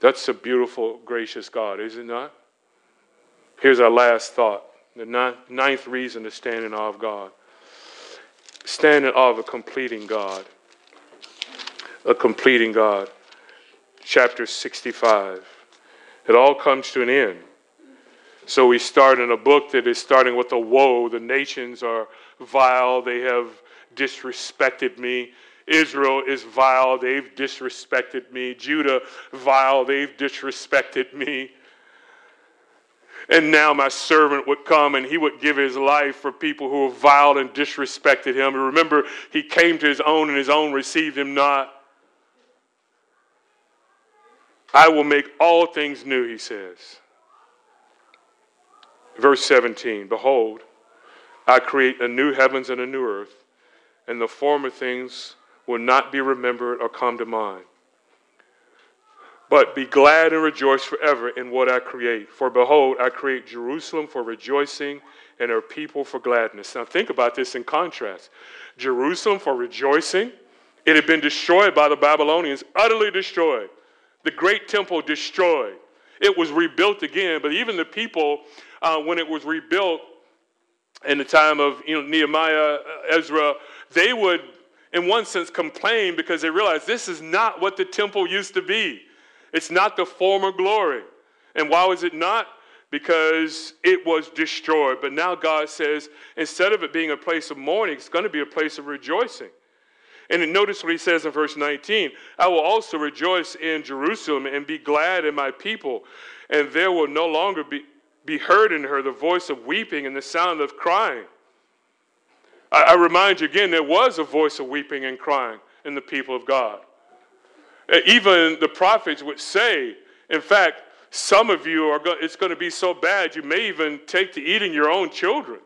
That's a beautiful, gracious God, is it not? Here's our last thought the ninth reason to stand in awe of God. Stand in awe of a completing God. A completing God. Chapter 65. It all comes to an end. So we start in a book that is starting with a woe. The nations are vile, they have disrespected me. Israel is vile, they've disrespected me. Judah, vile, they've disrespected me. And now my servant would come and he would give his life for people who reviled and disrespected him. And remember, he came to his own and his own received him not. I will make all things new, he says. Verse 17 Behold, I create a new heavens and a new earth, and the former things will not be remembered or come to mind. But be glad and rejoice forever in what I create. For behold, I create Jerusalem for rejoicing and her people for gladness. Now think about this in contrast. Jerusalem for rejoicing, it had been destroyed by the Babylonians, utterly destroyed. The great temple destroyed. It was rebuilt again, but even the people, uh, when it was rebuilt in the time of you know, Nehemiah, uh, Ezra, they would in one sense, complain because they realize this is not what the temple used to be. It's not the former glory. And why was it not? Because it was destroyed. But now God says, instead of it being a place of mourning, it's going to be a place of rejoicing. And notice what he says in verse 19 I will also rejoice in Jerusalem and be glad in my people, and there will no longer be, be heard in her the voice of weeping and the sound of crying. I, I remind you again, there was a voice of weeping and crying in the people of God. Uh, even the prophets would say, in fact, some of you are going, it's going to be so bad you may even take to eating your own children.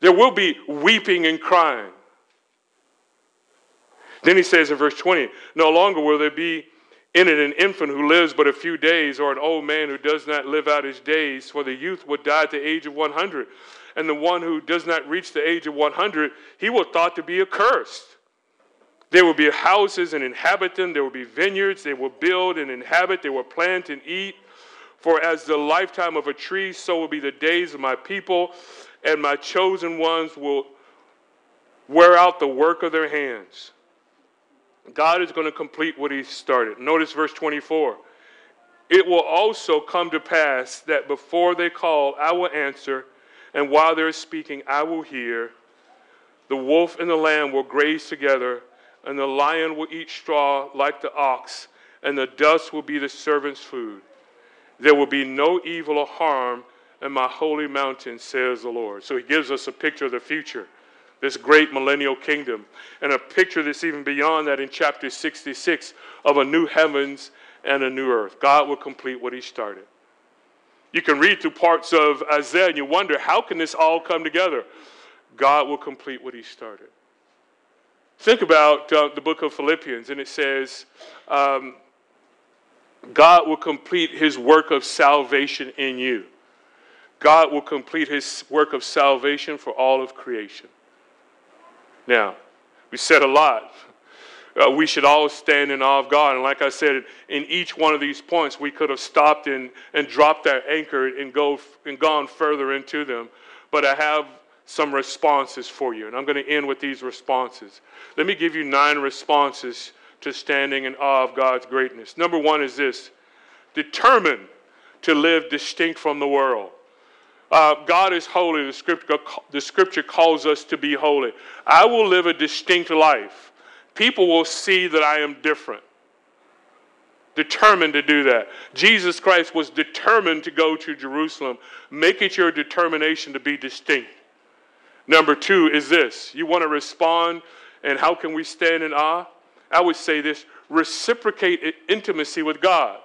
There will be weeping and crying. Then he says in verse 20, No longer will there be in it an infant who lives but a few days, or an old man who does not live out his days, for the youth would die at the age of 100 and the one who does not reach the age of 100, he will thought to be accursed. There will be houses and inhabit them. There will be vineyards. They will build and inhabit. They will plant and eat. For as the lifetime of a tree, so will be the days of my people, and my chosen ones will wear out the work of their hands. God is going to complete what He started. Notice verse 24. It will also come to pass that before they call, I will answer and while they're speaking, I will hear. The wolf and the lamb will graze together, and the lion will eat straw like the ox, and the dust will be the servant's food. There will be no evil or harm in my holy mountain, says the Lord. So he gives us a picture of the future, this great millennial kingdom, and a picture that's even beyond that in chapter 66 of a new heavens and a new earth. God will complete what he started. You can read through parts of Isaiah and you wonder, how can this all come together? God will complete what he started. Think about uh, the book of Philippians, and it says, um, God will complete his work of salvation in you. God will complete his work of salvation for all of creation. Now, we said a lot uh, we should all stand in awe of God. And like I said, in each one of these points, we could have stopped and, and dropped that anchor and, go, and gone further into them. But I have some responses for you. And I'm going to end with these responses. Let me give you nine responses to standing in awe of God's greatness. Number one is this determined to live distinct from the world. Uh, God is holy. The scripture, the scripture calls us to be holy. I will live a distinct life. People will see that I am different. Determined to do that. Jesus Christ was determined to go to Jerusalem. Make it your determination to be distinct. Number two is this you want to respond, and how can we stand in awe? I would say this reciprocate intimacy with God.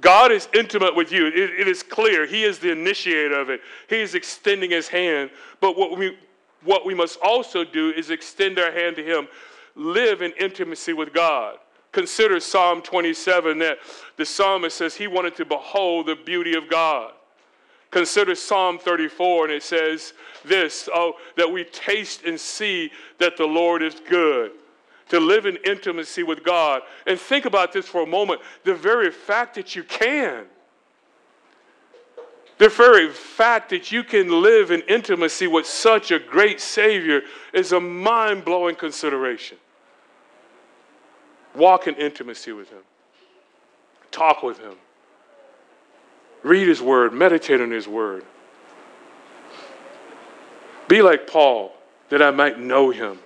God is intimate with you. It, it is clear. He is the initiator of it. He is extending his hand. But what we, what we must also do is extend our hand to him, live in intimacy with God. Consider Psalm 27 that the psalmist says he wanted to behold the beauty of God. Consider Psalm 34, and it says this oh, that we taste and see that the Lord is good to live in intimacy with God. And think about this for a moment the very fact that you can, the very fact that you can live in intimacy with such a great Savior is a mind blowing consideration. Walk in intimacy with Him, talk with Him, read His Word, meditate on His Word. Be like Paul, that I might know Him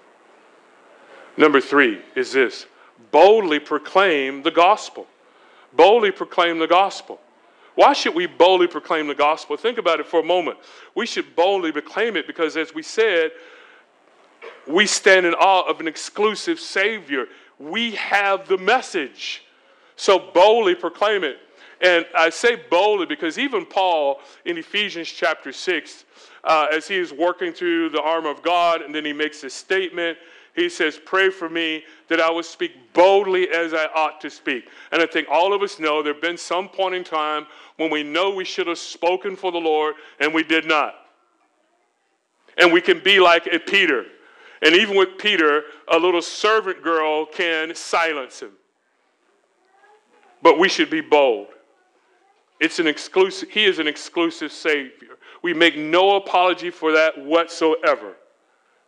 Number three is this boldly proclaim the gospel. Boldly proclaim the gospel. Why should we boldly proclaim the gospel? Think about it for a moment. We should boldly proclaim it because, as we said, we stand in awe of an exclusive Savior. We have the message. So boldly proclaim it. And I say boldly because even Paul in Ephesians chapter 6, uh, as he is working through the armor of God, and then he makes this statement he says, Pray for me that I will speak boldly as I ought to speak. And I think all of us know there have been some point in time when we know we should have spoken for the Lord and we did not. And we can be like a Peter. And even with Peter, a little servant girl can silence him. But we should be bold. It's an exclusive, he is an exclusive Savior. We make no apology for that whatsoever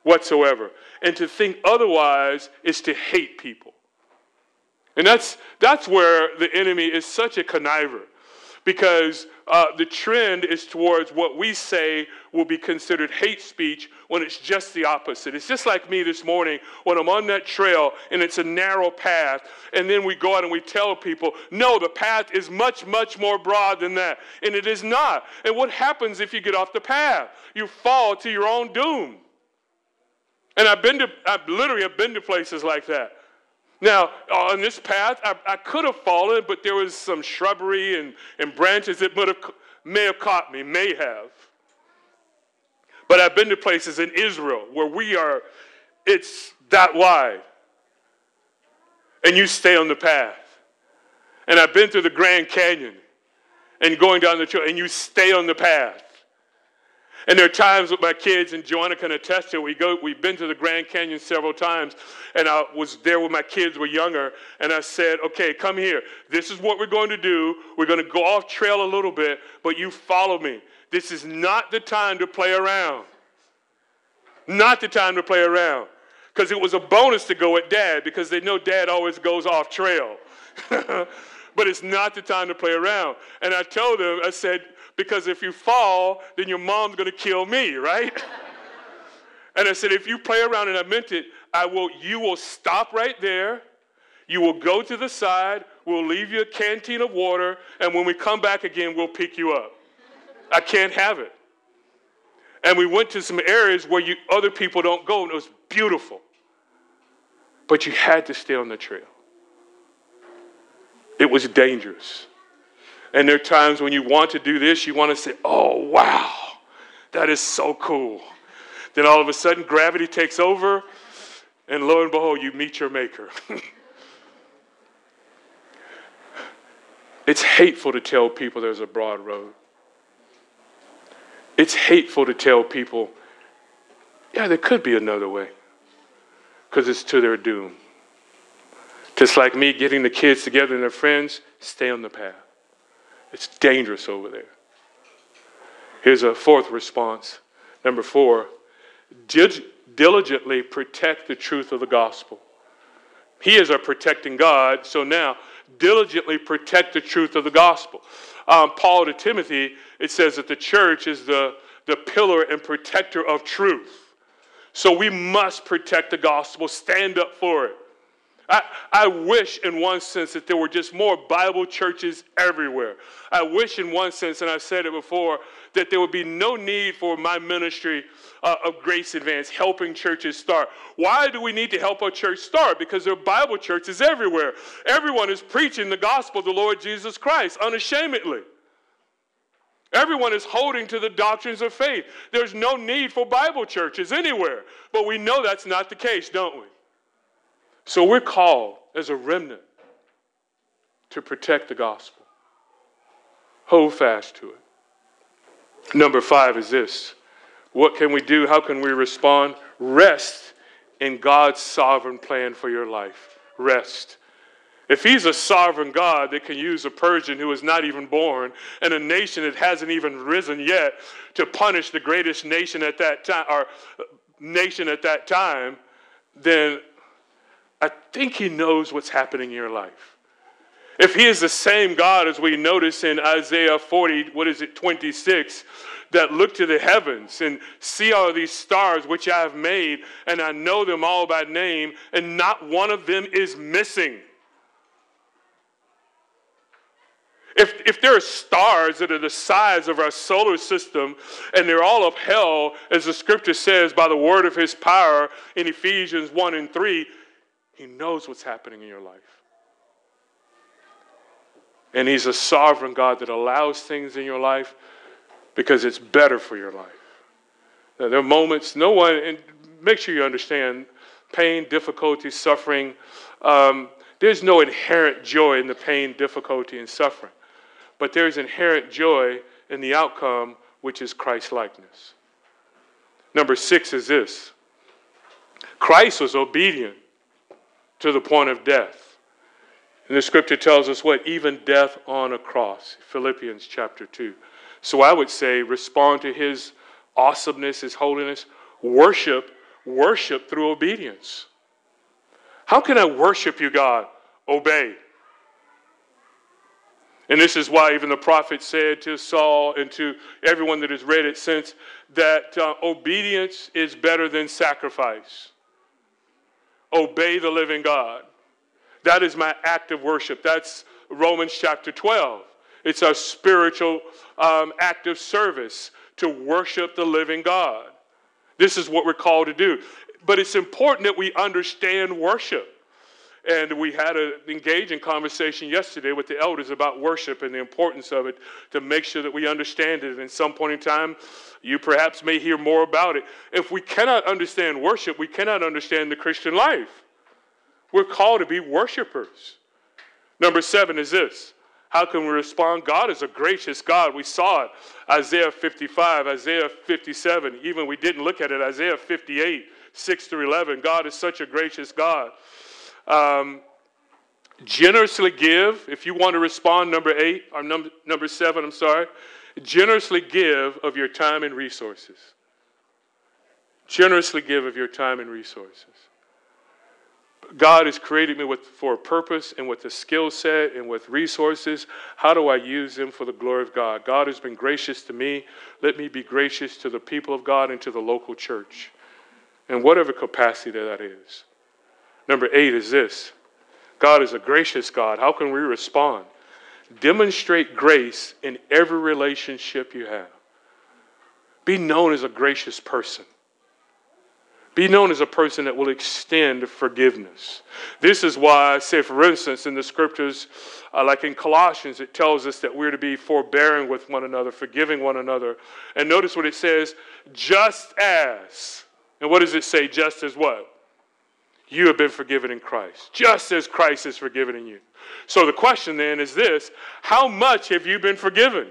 whatsoever. And to think otherwise is to hate people. And that's, that's where the enemy is such a conniver because uh, the trend is towards what we say will be considered hate speech when it's just the opposite. It's just like me this morning when I'm on that trail and it's a narrow path, and then we go out and we tell people, no, the path is much, much more broad than that. And it is not. And what happens if you get off the path? You fall to your own doom. And I've been to, I've literally have been to places like that. Now, on this path, I, I could have fallen, but there was some shrubbery and, and branches that have, may have caught me, may have. But I've been to places in Israel where we are, it's that wide. And you stay on the path. And I've been through the Grand Canyon and going down the trail, and you stay on the path. And there are times with my kids, and Joanna can attest to it. We go, we've been to the Grand Canyon several times, and I was there when my kids were younger, and I said, okay, come here. This is what we're going to do. We're going to go off trail a little bit, but you follow me. This is not the time to play around. Not the time to play around. Because it was a bonus to go with dad, because they know dad always goes off trail. but it's not the time to play around. And I told them, I said, because if you fall, then your mom's going to kill me, right? and I said, if you play around, and I meant it, I will, you will stop right there. You will go to the side. We'll leave you a canteen of water. And when we come back again, we'll pick you up. I can't have it. And we went to some areas where you, other people don't go, and it was beautiful. But you had to stay on the trail. It was dangerous. And there are times when you want to do this, you want to say, oh, wow, that is so cool. Then all of a sudden, gravity takes over, and lo and behold, you meet your maker. it's hateful to tell people there's a broad road. It's hateful to tell people, yeah, there could be another way, because it's to their doom. Just like me getting the kids together and their friends, stay on the path. It's dangerous over there. Here's a fourth response Number four, diligently protect the truth of the gospel. He is our protecting God, so now diligently protect the truth of the gospel. Um, Paul to Timothy, it says that the church is the, the pillar and protector of truth. So we must protect the gospel, stand up for it. I, I wish, in one sense, that there were just more Bible churches everywhere. I wish, in one sense, and I've said it before, that there would be no need for my ministry uh, of Grace Advance helping churches start. Why do we need to help a church start? Because there are Bible churches everywhere. Everyone is preaching the gospel of the Lord Jesus Christ unashamedly. Everyone is holding to the doctrines of faith. There's no need for Bible churches anywhere. But we know that's not the case, don't we? So we're called as a remnant to protect the gospel. Hold fast to it. Number five is this what can we do? How can we respond? Rest in God's sovereign plan for your life. Rest. If he's a sovereign God that can use a Persian who is not even born and a nation that hasn't even risen yet to punish the greatest nation at that time or nation at that time, then I think he knows what's happening in your life. If he is the same God as we notice in Isaiah 40, what is it, 26, that look to the heavens and see all these stars which I have made, and I know them all by name, and not one of them is missing. If, if there are stars that are the size of our solar system and they're all of hell, as the scripture says, by the word of his power in Ephesians 1 and 3, he knows what's happening in your life. And he's a sovereign God that allows things in your life because it's better for your life. Now, there are moments, no one, and make sure you understand pain, difficulty, suffering. Um, there's no inherent joy in the pain, difficulty, and suffering. But there's inherent joy in the outcome, which is Christ likeness. Number six is this Christ was obedient to the point of death. And the scripture tells us what? Even death on a cross. Philippians chapter 2. So I would say respond to his awesomeness, his holiness. Worship, worship through obedience. How can I worship you, God? Obey. And this is why even the prophet said to Saul and to everyone that has read it since that uh, obedience is better than sacrifice. Obey the living God. That is my act of worship. That's Romans chapter 12. It's a spiritual um, act of service to worship the living God. This is what we're called to do. But it's important that we understand worship. And we had an engaging conversation yesterday with the elders about worship and the importance of it to make sure that we understand it. And at some point in time, you perhaps may hear more about it. If we cannot understand worship, we cannot understand the Christian life. We're called to be worshipers. Number seven is this how can we respond? God is a gracious God. We saw it. Isaiah 55, Isaiah 57. Even we didn't look at it. Isaiah 58, 6 through 11. God is such a gracious God. Um, generously give. If you want to respond, number eight, or number, number seven, I'm sorry. Generously give of your time and resources. Generously give of your time and resources. God has created me with, for a purpose and with a skill set and with resources. How do I use them for the glory of God? God has been gracious to me. Let me be gracious to the people of God and to the local church in whatever capacity that is. Number eight is this God is a gracious God. How can we respond? Demonstrate grace in every relationship you have. Be known as a gracious person. Be known as a person that will extend forgiveness. This is why I say, for instance, in the scriptures, uh, like in Colossians, it tells us that we're to be forbearing with one another, forgiving one another. And notice what it says just as. And what does it say? Just as what? You have been forgiven in Christ, just as Christ is forgiven in you. So the question then is this How much have you been forgiven?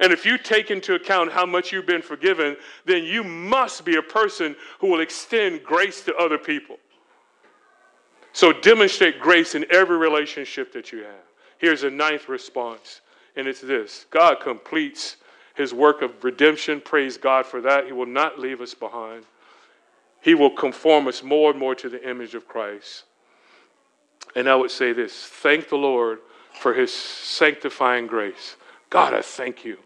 And if you take into account how much you've been forgiven, then you must be a person who will extend grace to other people. So demonstrate grace in every relationship that you have. Here's a ninth response, and it's this God completes his work of redemption. Praise God for that. He will not leave us behind. He will conform us more and more to the image of Christ. And I would say this thank the Lord for his sanctifying grace. God, I thank you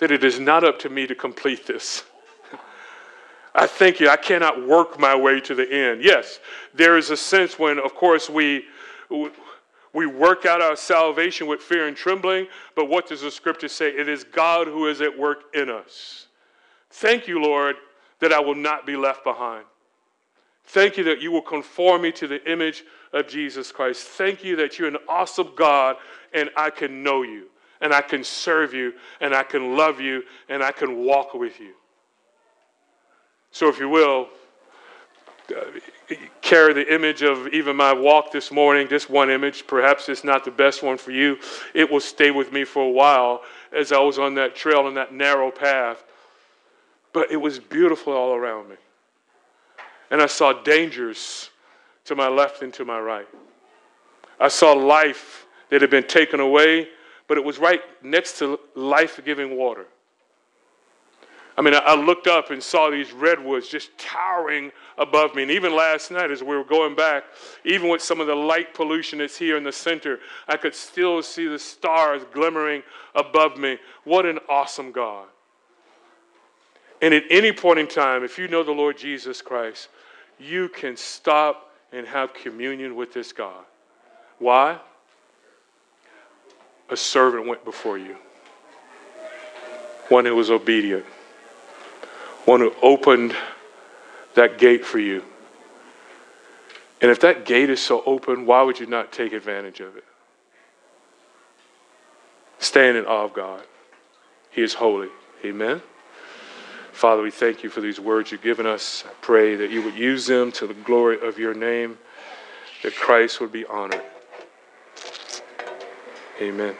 that it is not up to me to complete this. I thank you. I cannot work my way to the end. Yes, there is a sense when, of course, we we work out our salvation with fear and trembling, but what does the scripture say? It is God who is at work in us. Thank you, Lord, that I will not be left behind. Thank you that you will conform me to the image of Jesus Christ. Thank you that you're an awesome God and I can know you and I can serve you and I can love you and I can walk with you. So, if you will, uh, carry the image of even my walk this morning, this one image. Perhaps it's not the best one for you. It will stay with me for a while as I was on that trail and that narrow path. But it was beautiful all around me. And I saw dangers to my left and to my right. I saw life that had been taken away, but it was right next to life giving water. I mean, I looked up and saw these redwoods just towering above me. And even last night, as we were going back, even with some of the light pollution that's here in the center, I could still see the stars glimmering above me. What an awesome God. And at any point in time, if you know the Lord Jesus Christ, you can stop and have communion with this God. Why? A servant went before you, one who was obedient one who opened that gate for you. And if that gate is so open, why would you not take advantage of it? Stand in awe of God. He is holy. Amen. Father, we thank you for these words you've given us. I pray that you would use them to the glory of your name, that Christ would be honored. Amen.